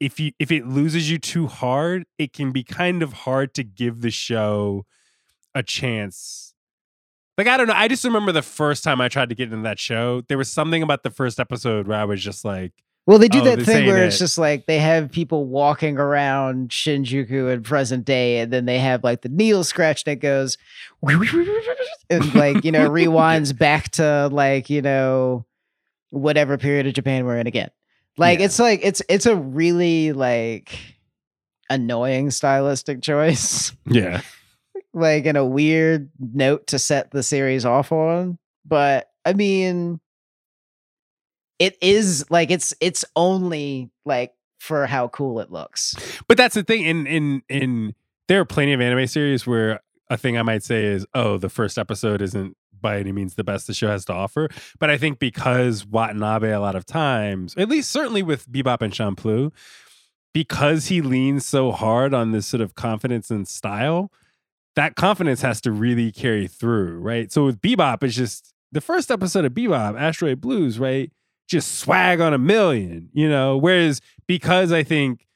if you if it loses you too hard, it can be kind of hard to give the show a chance. Like I don't know, I just remember the first time I tried to get into that show, there was something about the first episode where I was just like Well, they do Oh, that thing where it's it. just like they have people walking around Shinjuku in present day, and then they have like the needle scratch that goes and like you know rewinds back to like you know whatever period of Japan we're in again. Like Yeah. it's like it's it's a really like annoying stylistic choice, Yeah. like in a weird note to set the series off on. But I mean, it is like it's it's only like for how cool it looks. But that's the thing. In in in there are plenty of anime series where a thing I might say is, oh, the first episode isn't by any means the best the show has to offer. But I think because Watanabe a lot of times, at least certainly with Bebop and Champloo, because he leans so hard on this sort of confidence and style, that confidence has to really carry through, right? So with Bebop, it's just the first episode of Bebop, Asteroid Blues, right? Just swag on a million, you know. Whereas because I think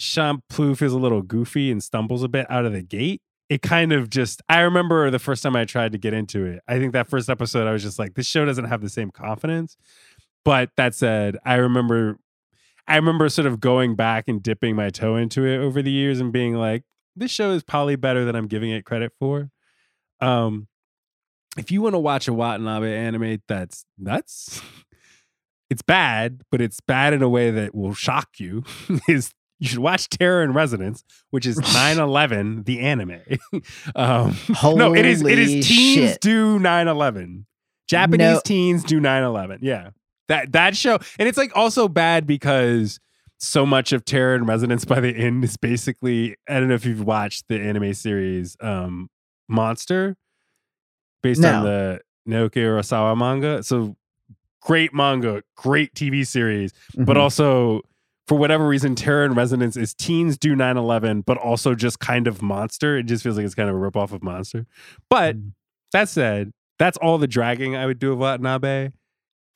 Champloo feels a little goofy and stumbles a bit out of the gate, it kind of just I remember the first time I tried to get into it. I think that first episode I was just like this show doesn't have the same confidence. But that said, I remember I remember sort of going back and dipping my toe into it over the years and being like this show is probably better than I'm giving it credit for. Um if you want to watch a Watanabe anime that's nuts, it's bad, but it's bad in a way that will shock you. is you should watch Terror in Resonance, which is 9/11, the anime. um, no, it is it is teens shit. do 9/11. Japanese No. teens do 9/11. Yeah. That that show and it's like also bad because so much of Terror in Resonance by the end is basically I don't know if you've watched the anime series um Monster based on the Naoki Urasawa manga. So great manga, great TV series, but Mhm. also for whatever reason, Terror in Resonance is teens do 9 11, but also just kind of monster. It just feels like it's kind of a ripoff of monster. But Mm. that said, that's all the dragging I would do of Watanabe.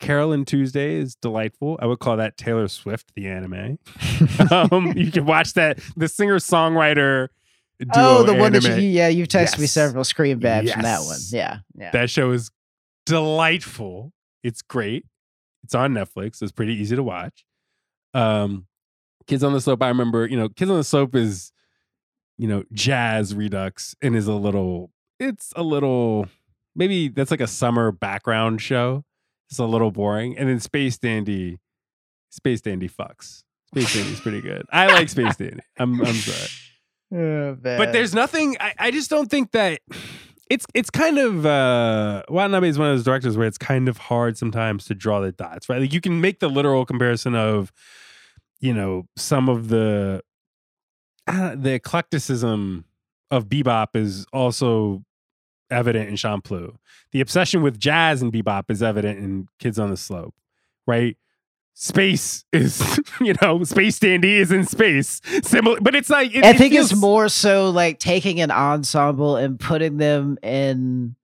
Carol and Tuesday is delightful. I would call that Taylor Swift, the anime. um, you can watch that, the singer songwriter. oh, the one that you, yeah, you've texted me several screen babs from that one. Yeah, yeah. That show is delightful. It's great. It's on Netflix. It's pretty easy to watch. Um, Kids on the Slope. I remember, you know, Kids on the Slope is, you know, jazz redux and is a little. It's a little. Maybe that's like a summer background show. It's a little boring. And then Space Dandy, Space Dandy fucks. Space Dandy's pretty good. I like Space Dandy. I'm I'm sorry Oh, but there's nothing I, I just don't think that it's it's kind of uh Watanabe is one of those directors where it's kind of hard sometimes to draw the dots, right? Like you can make the literal comparison of you know some of the uh, the eclecticism of bebop is also evident in Champloo. The obsession with jazz and bebop is evident in Kids on the Slope, right? Space is, you know, Space Dandy is in space. Similar, but it's like it, I it think it's more so like taking an ensemble and putting them in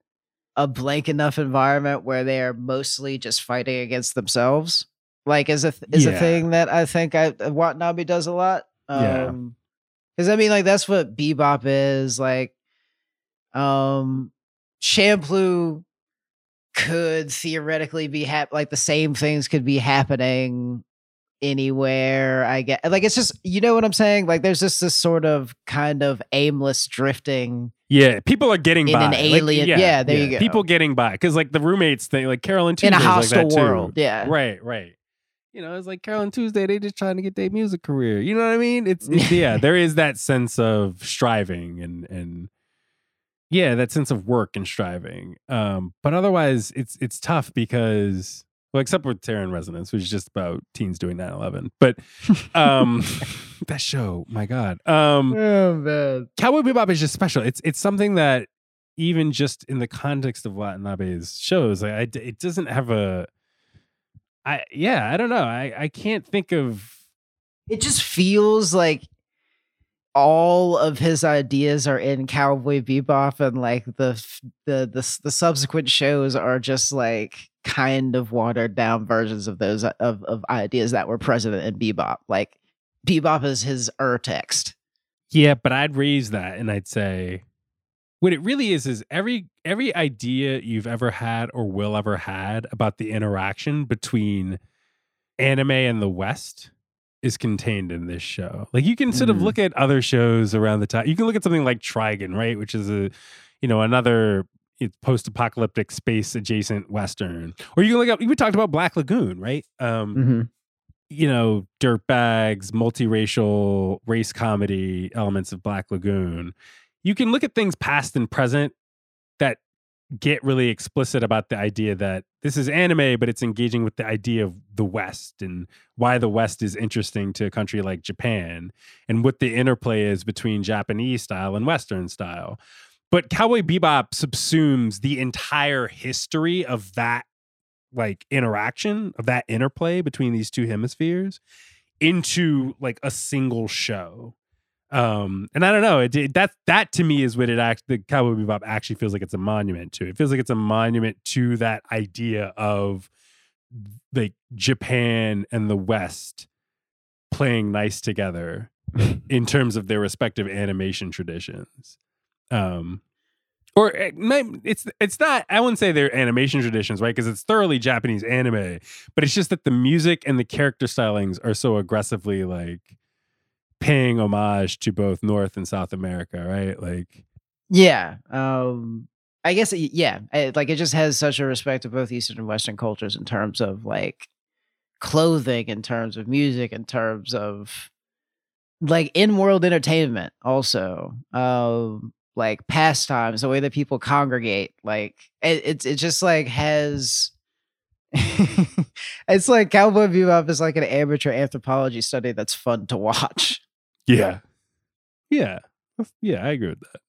a blank enough environment where they are mostly just fighting against themselves. Like is a th- is a thing that I think I Watanabe does a lot. Yeah. Um because I mean like that's what bebop is like um Champloo could theoretically be hap- like the same things could be happening anywhere i get like it's just you know what i'm saying like there's just this sort of kind of aimless drifting Yeah, people are getting In by. an Like, alien- yeah, there you go. People getting by because like the roommates thing, like Carolyn in a like hostile too. world yeah Right, right. You know, it's like Carol and Tuesday. They just trying to get their music career. You know what I mean? It's, it's yeah. There is that sense of striving and and yeah, that sense of work and striving. Um, but otherwise, it's it's tough because well, except with Terror Resonance, which is just about teens doing 9-11. But um, that show, my God. Um, oh man Cowboy Bebop is just special. It's it's something that even just in the context of Watanabe's shows, like I, it doesn't have a. I yeah, I don't know. I I can't think of. it just feels like all of his ideas are in Cowboy Bebop, and like the the the the subsequent shows are just like kind of watered down versions of those of of ideas that were present in Bebop. Like Bebop is his ur text. Yeah, but I'd raise that and I'd say, what it really is is every every idea you've ever had or will ever had about the interaction between anime and the West is contained in this show. Like you can sort of Mhm. look at other shows around the time. You can look at something like Trigun, right, which is a you know another post-apocalyptic space adjacent western. Or you can look up we talked about Black Lagoon, right? Um Mm-hmm. you know, dirtbags, multiracial race comedy elements of Black Lagoon. You can look at things past and present that get really explicit about the idea that this is anime, but it's engaging with the idea of the West and why the West is interesting to a country like Japan and what the interplay is between Japanese style and Western style. But Cowboy Bebop subsumes the entire history of that like interaction of that interplay between these two hemispheres into like a single show. Um, and I don't know, it, it- that that to me is what it act the Cowboy Bebop actually feels like it's a monument to. It feels like it's a monument to that idea of like Japan and the West playing nice together in terms of their respective animation traditions. Um, or it might, it's it's not. I wouldn't say they're animation traditions, right? Because it's thoroughly Japanese anime, but it's just that the music and the character stylings are so aggressively like paying homage to both North and South America, right? Like, Yeah. Um I guess it- yeah, it, like it just has such a respect to both Eastern and Western cultures in terms of like clothing, in terms of music, in terms of like in-world entertainment also. Um like pastimes, the way that people congregate, like it it's it just like has it's like Cowboy Bebop is like an amateur anthropology study that's fun to watch. Yeah, yeah, yeah. I agree with that.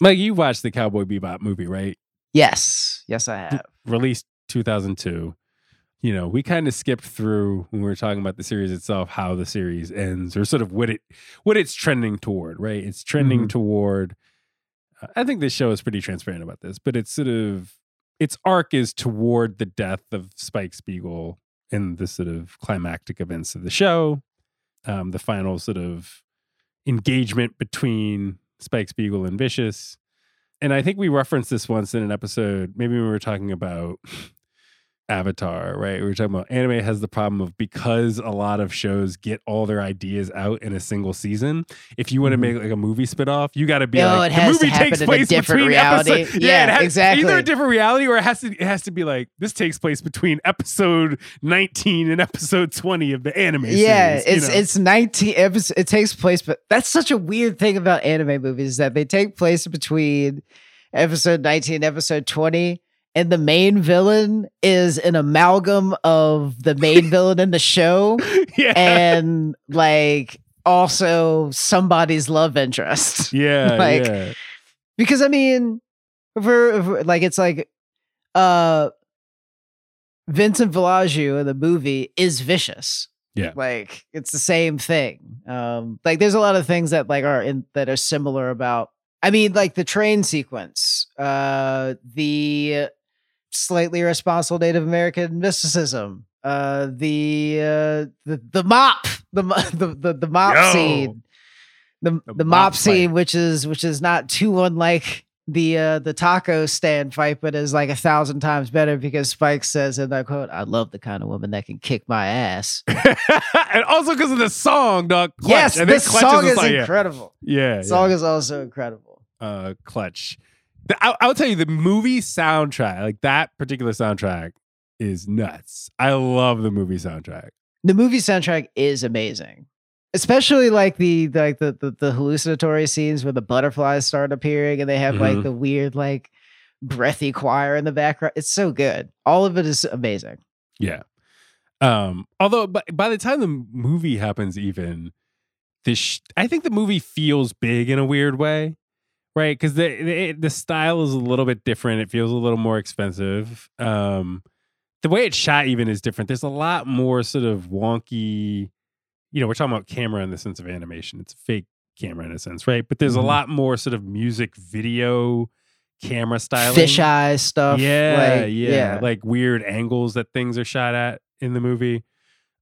Like you watched the Cowboy Bebop movie, right? Yes. Yes, I have. Released 2002. You know, we kind of skipped through when we were talking about the series itself, how the series ends, or sort of what it what it's trending toward. Right? It's trending Mhm. toward. I think this show is pretty transparent about this, but it's sort of its arc is toward the death of Spike Spiegel in the sort of climactic events of the show, um, the final sort of engagement between Spike Spiegel and Vicious. And I think we referenced this once in an episode, maybe we were talking about Avatar, right? We were talking about anime has the problem of because a lot of shows get all their ideas out in a single season. If you want to Mhm. make like a movie spinoff, you got to be Oh, like it the has to movie happen takes in a place different between reality. episodes. Yeah, it has, exactly. Either a different reality or it has to it has to be like this takes place between episode 19 and episode 20 of the anime yeah, series. you it's know? it's 19 episodes. It takes place, but that's such a weird thing about anime movies is that they take place between episode 19 and episode 20. And the main villain is an amalgam of the main villain in the show yeah. and like also somebody's love interest. yeah, like- yeah. because I mean, for, for- like it's like uh Vincent Volaju in the movie is vicious. Yeah. Like it's the same thing. Um like there's a lot of things that like are in that are similar about I mean like the train sequence, uh the slightly irresponsible Native American mysticism, uh the uh the the mop, the the the, the mop Yo. scene. The, The the, mop mop scene, which is which is not too unlike the uh the taco stand fight, but is like a thousand times better because Spike says in that quote, "I love the kind of woman that can kick my ass." and also because of the song, dog. Clutch. yes, think this song is song, yeah. incredible. Yeah, The song is also incredible. Uh, Clutch. I, I'll tell you, the movie soundtrack, like that particular soundtrack, is nuts. I love the movie soundtrack. The movie soundtrack is amazing. Especially like the like the, the the hallucinatory scenes where the butterflies start appearing and they have like Mhm. the weird like breathy choir in the background. It's so good. All of it is amazing. Yeah. Um, although by, by the time the movie happens, even this sh- I think the movie feels big in a weird way, right? Because the, the the style is a little bit different. It feels a little more expensive. Um, the way it's shot even is different. There's a lot more sort of wonky. You know, we're talking about camera in the sense of animation. It's a fake camera in a sense, right? But there's Mhm. a lot more sort of music video camera styling. Fisheye stuff. Yeah, like, yeah, like weird angles that things are shot at in the movie.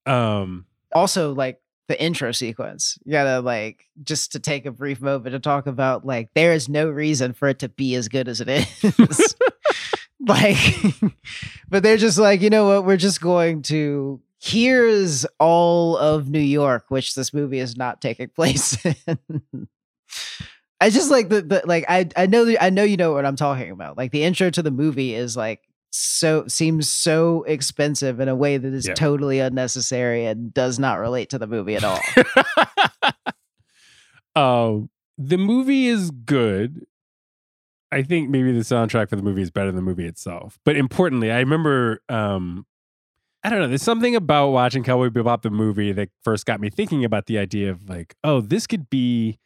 Um, also like the intro sequence. You gotta like just to take a brief moment to talk about like there is no reason for it to be as good as it is. like, but they're just like, you know what? We're just going to. Here's all of New York, which this movie is not taking place in. I just like the, the like I I know that I know you know what I'm talking about. Like the intro to the movie is like so seems so expensive in a way that is Yeah. totally unnecessary and does not relate to the movie at all. um, the movie is good. I think maybe the soundtrack for the movie is better than the movie itself. But importantly, I remember um I don't know, there's something about watching Cowboy Bebop the movie that first got me thinking about the idea of like, oh, this could be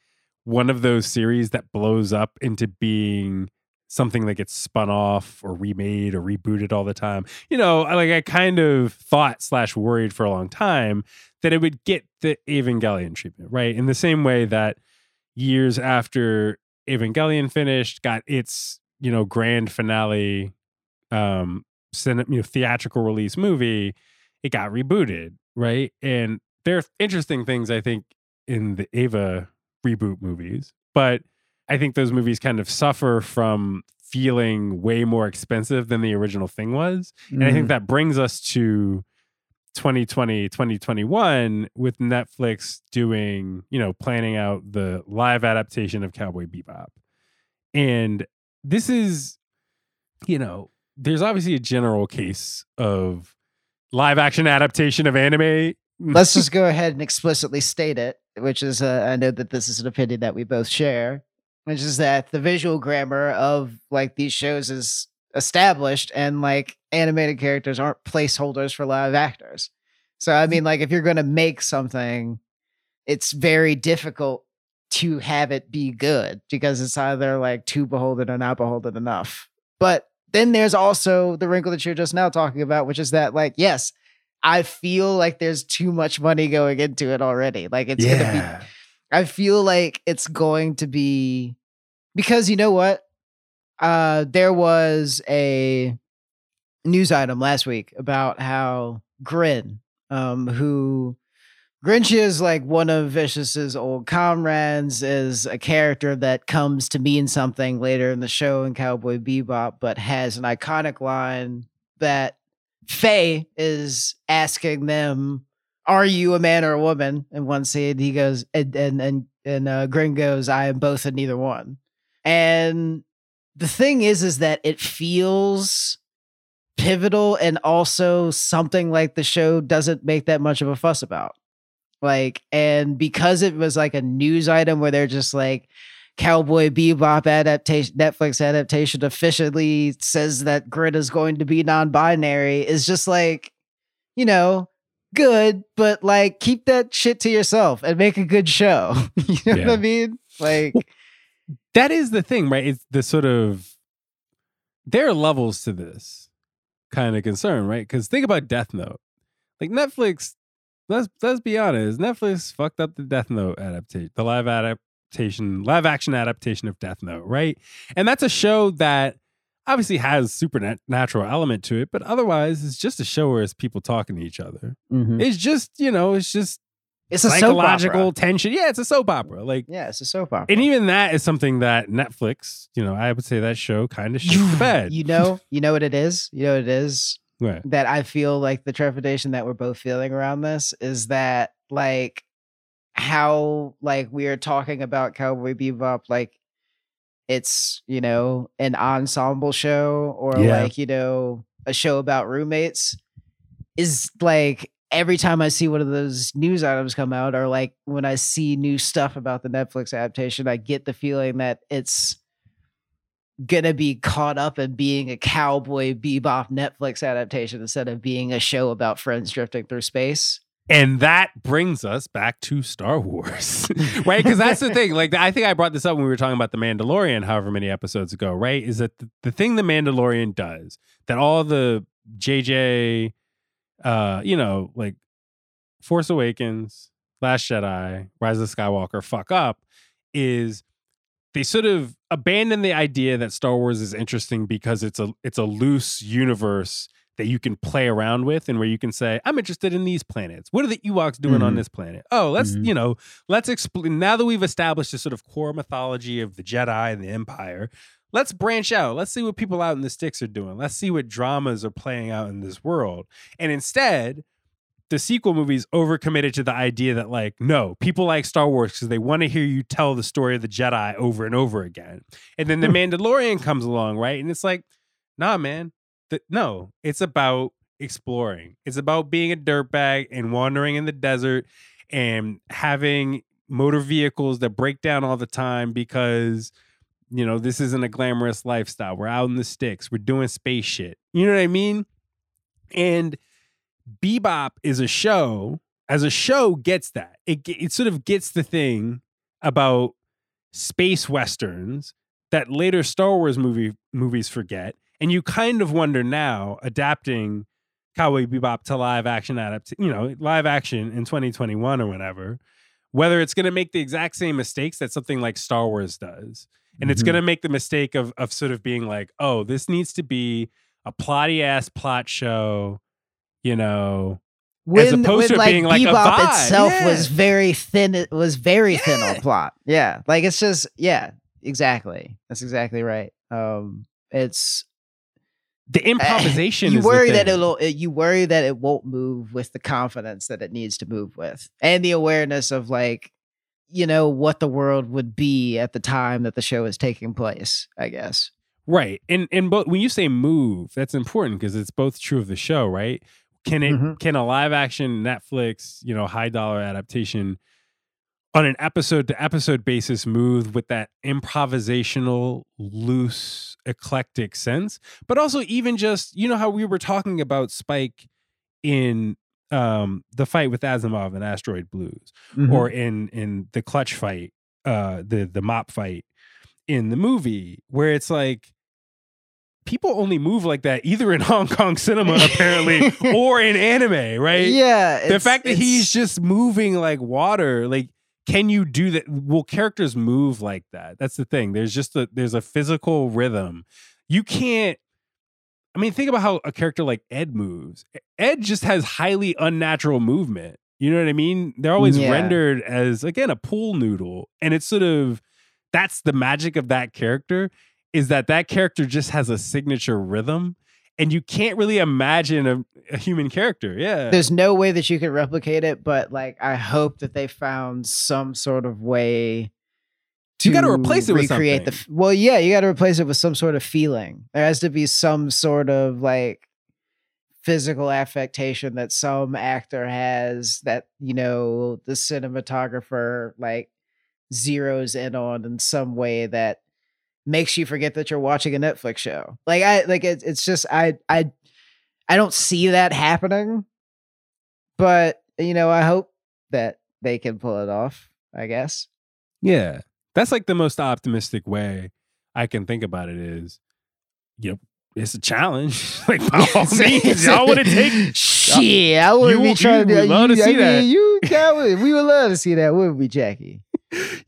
one of those series that blows up into being something that gets spun off or remade or rebooted all the time. You know, like I kind of thought slash worried for a long time that it would get the Evangelion treatment, right? In the same way that years after Evangelion finished, got its, you know, grand finale, um, you know, theatrical release movie, it got rebooted, right? And there are interesting things I think in the Eva reboot movies, but I think those movies kind of suffer from feeling way more expensive than the original thing was. And I think that brings us to 2020, 2021 with Netflix doing, you know, planning out the live adaptation of Cowboy Bebop. And this is, you know, there's obviously a general case of live action adaptation of anime. Let's just go ahead and explicitly state it, which is, uh, I know that this is an opinion that we both share, which is that the visual grammar of like these shows is established and like animated characters aren't placeholders for live actors. So, I mm-hmm. mean, like if you're going to make something, it's very difficult to have it be good because it's either like too beholden or not beholden enough. But then there's also the wrinkle that you're just now talking about, which is that, like, yes, I feel like there's too much money going into it already. Like, it's going to be, I feel like it's going to be, because you know what? Uh, there was a news item last week about how Grin, um, who Grinch is like one of Vicious's old comrades, is a character that comes to mean something later in the show in Cowboy Bebop, but has an iconic line that Faye is asking them, "Are you a man or a woman?" In one scene, he goes, and and and, and uh, Grin goes, "I am both and neither one." And the thing is, is that it feels pivotal and also something like the show doesn't make that much of a fuss about. Like, and because it was like a news item where they're just like, Cowboy Bebop adaptation, Netflix adaptation officially says that Grin is going to be non binary, is just like, you know, good, but like keep that shit to yourself and make a good show. you know Yeah. what I mean? Like, that is the thing, right? It's the sort of there are levels to this kind of concern, right? Because think about Death Note. Like Netflix, let's let's be honest, Netflix fucked up the Death Note adaptation, the live adaptation, live action adaptation of Death Note, right? And that's a show that obviously has supernatural element to it, but otherwise it's just a show where it's people talking to each other. Mm-hmm. It's just, you know, it's just it's a psychological tension. Yeah, it's a soap opera. Like Yeah, it's a soap opera. and even that is something that Netflix, you know, I would say that show kind of shit the bed. You know, you know what it is. You know what it is Right. that I feel like the trepidation that we're both feeling around this is that like how like we are talking about Cowboy Bebop like it's you know an ensemble show or Yeah. like you know a show about roommates is like every time I see one of those news items come out or like when I see new stuff about the Netflix adaptation I get the feeling that it's gonna be caught up in being a cowboy bebop Netflix adaptation instead of being a show about friends drifting through space. And that brings us back to Star Wars, right? Because that's the thing. Like, I think I brought this up when we were talking about The Mandalorian, however many episodes ago, right? Is that the, the thing The Mandalorian does that all the JJ, uh, you know, like Force Awakens, Last Jedi, Rise of Skywalker fuck up is they sort of abandon the idea that Star Wars is interesting because it's a it's a loose universe that you can play around with and where you can say, I'm interested in these planets. What are the Ewoks doing on Mhm. this planet? Oh, let's, Mhm. you know, let's explain now that we've established this sort of core mythology of the Jedi and the Empire, let's branch out. Let's see what people out in the sticks are doing. Let's see what dramas are playing out in this world. And instead, the sequel movies overcommitted to the idea that like no people like star wars because they want to hear you tell the story of the jedi over and over again and then the mandalorian comes along right and it's like nah man No it's about exploring it's about being a dirtbag and wandering in the desert and having motor vehicles that break down all the time because you know this isn't a glamorous lifestyle we're out in the sticks we're doing space shit you know what i mean and Bebop is a show, as a show, gets that. It, it sort of gets the thing about space westerns that later Star Wars movie movies forget. And you kind of wonder now, adapting Cowboy Bebop to live action adapt, you know, live action in 2021 or whenever, whether it's going to make the exact same mistakes that something like Star Wars does. And it's Mhm. going to make the mistake of of sort of being like, oh, this needs to be a plotty ass plot show, you know, when, opposed when, to like, being like a Bebop vibe, itself yeah. was very thin. It was very thin on plot. Yeah, like it's just yeah, exactly. That's exactly right. Um, it's the improvisation you worry that it'll uh, you worry that it won't move with the confidence that it needs to move with, and the awareness of like you know what the world would be at the time that the show is taking place. I guess. Right. And and but when you say move, that's important because it's both true of the show, right? Can it Mhm. can a live action Netflix, you know, high dollar adaptation on an episode to episode basis move with that improvisational, loose, eclectic sense? But also even just, you know how we were talking about Spike in um the fight with Asimov and Asteroid Blues Mm-hmm. or in in the clutch fight uh the the mop fight in the movie where it's like people only move like that either in hong kong cinema apparently or in anime right yeah, the fact that he's just moving like water like can you do that? Will characters move like that? That's the thing. There's just a there's a physical rhythm. You can't i mean think about how a character like ed moves. Ed just has highly unnatural movement. You know what i mean? They're always Yeah. rendered as again a pool noodle and it's sort of that's the magic of that character is that that character just has a signature rhythm and you can't really imagine a, a human character yeah. There's no way that you could replicate it but like i hope that they found some sort of way to You gotta replace it with recreate the well yeah you got to replace it with some sort of feeling. There has to be some sort of like physical affectation that some actor has that you know the cinematographer like zeroes in on in some way that makes you forget that you're watching a Netflix show. Like I like it, it's just I I I don't see that happening. But you know, I hope that they can pull it off, I guess. Yeah. That's like the most optimistic way I can think about it is, you know, it's a challenge. like by all means, y'all to take Shit, I wouldn't You- be trying you to would love to you- I see mean, that. You that would, we would love to see that, wouldn't we, Jackie?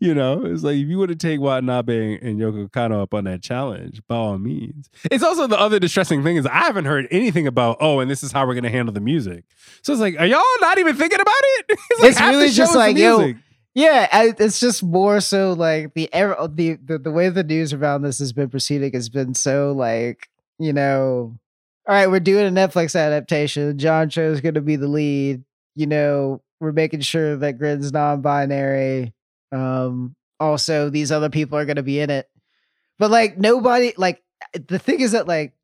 You know, it's like if you were to take Watanabe and Yoko Kanno up on that challenge, by all means. It's also the other distressing thing is I haven't heard anything about, oh, and this is how we're gonna handle the music. So it's like, are y'all not even thinking about it? It's, like It's really just like, yo. Yeah, I, it's just more so like the, er- the the the way the news around this has been proceeding has been so like you know, all right, we're doing a Netflix adaptation. John Cho is going to be the lead. You know, we're making sure that Grid's non-binary. Um, also, these other people are going to be in it, but like nobody like the thing is that like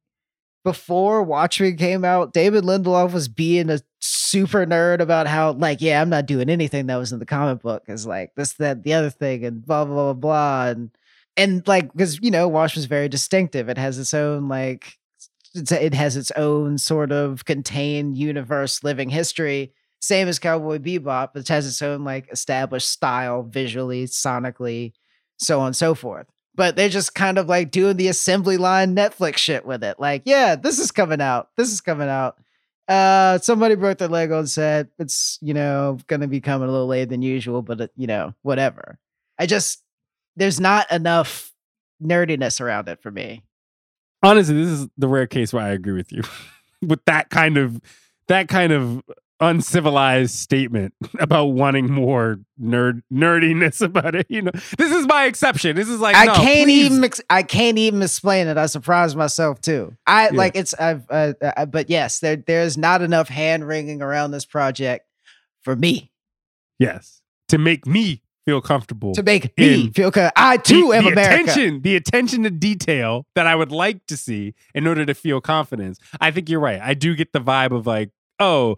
before Watchmen came out, David Lindelof was being a super nerd about how, like, yeah, I'm not doing anything that was in the comic book, is like this, that, the other thing, and blah blah blah blah, and and like because you know, Watchmen's very distinctive. It has its own like, it has its own sort of contained universe, living history. Same as Cowboy Bebop, which has its own like established style, visually, sonically, so on and so forth but they're just kind of like doing the assembly line Netflix shit with it. Like, yeah, this is coming out. This is coming out. Uh, somebody broke their leg on set. It's you know going to be coming a little later than usual, but it, you know whatever. I just there's not enough nerdiness around it for me. honestly, this is the rare case where I agree with you with that kind of that kind of uncivilized statement about wanting more nerd nerdiness about it. You know, this is my exception. This is like I no, can't please. even ex- I can't even explain it. I surprised myself too. I Yeah. like it's I've uh, uh, but yes, there there's not enough hand wringing around this project for me Yes, to make me feel comfortable. to make me feel good. I too the, am the America. attention, the attention to detail that I would like to see in order to feel confidence. I think you're right. I do get the vibe of like, oh,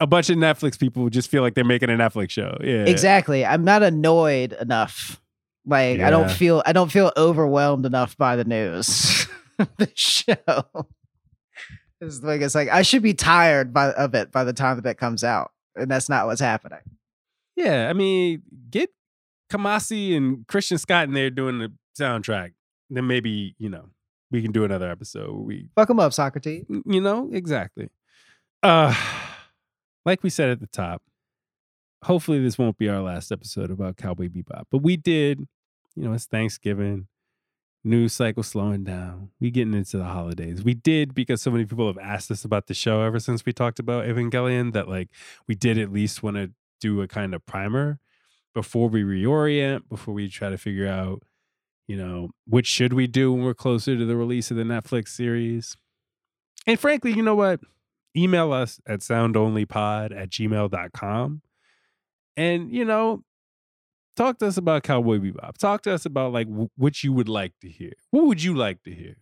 a bunch of Netflix people just feel like they're making a Netflix show. Yeah, Exactly. I'm not annoyed enough. Like I don't feel I don't feel overwhelmed enough by the news. the show. It's like it's like I should be tired by of it by the time that it comes out. And that's not what's happening. Yeah, I mean, get Kamasi and Christian Scott in there doing the soundtrack. Then maybe you know we can do another episode. We, Fuck them up, Socrates. you know, exactly. Uh, like we said at the top, hopefully this won't be our last episode about Cowboy Bebop. But we did, you know, it's Thanksgiving. news cycle slowing down. We getting into the holidays. We did because so many people have asked us about the show ever since we talked about Evangelion that like we did at least want to do a kind of primer before we reorient, before we try to figure out, you know, which should we do when we're closer to the release of the Netflix series. And frankly, you know what? Email us at soundonlypod at gmail.com. And, you know, talk to us about Cowboy Bebop. Talk to us about like w- what you would like to hear. What would you like to hear?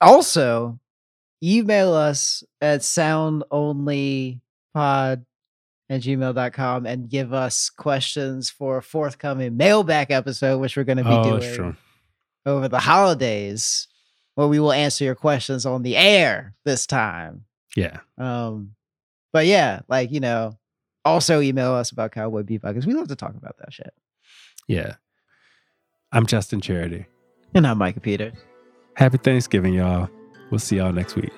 Also, email us at soundonlypod at gmail.com and give us questions for a forthcoming mailback episode, which we're going to be Oh, doing over the holidays, where we will answer your questions on the air this time. Yeah. Um, but yeah, like you know, also email us about Cowboy Bebop because we love to talk about that shit. Yeah. I'm Justin Charity. And I'm Micah Peters. Happy Thanksgiving, y'all. We'll see y'all next week.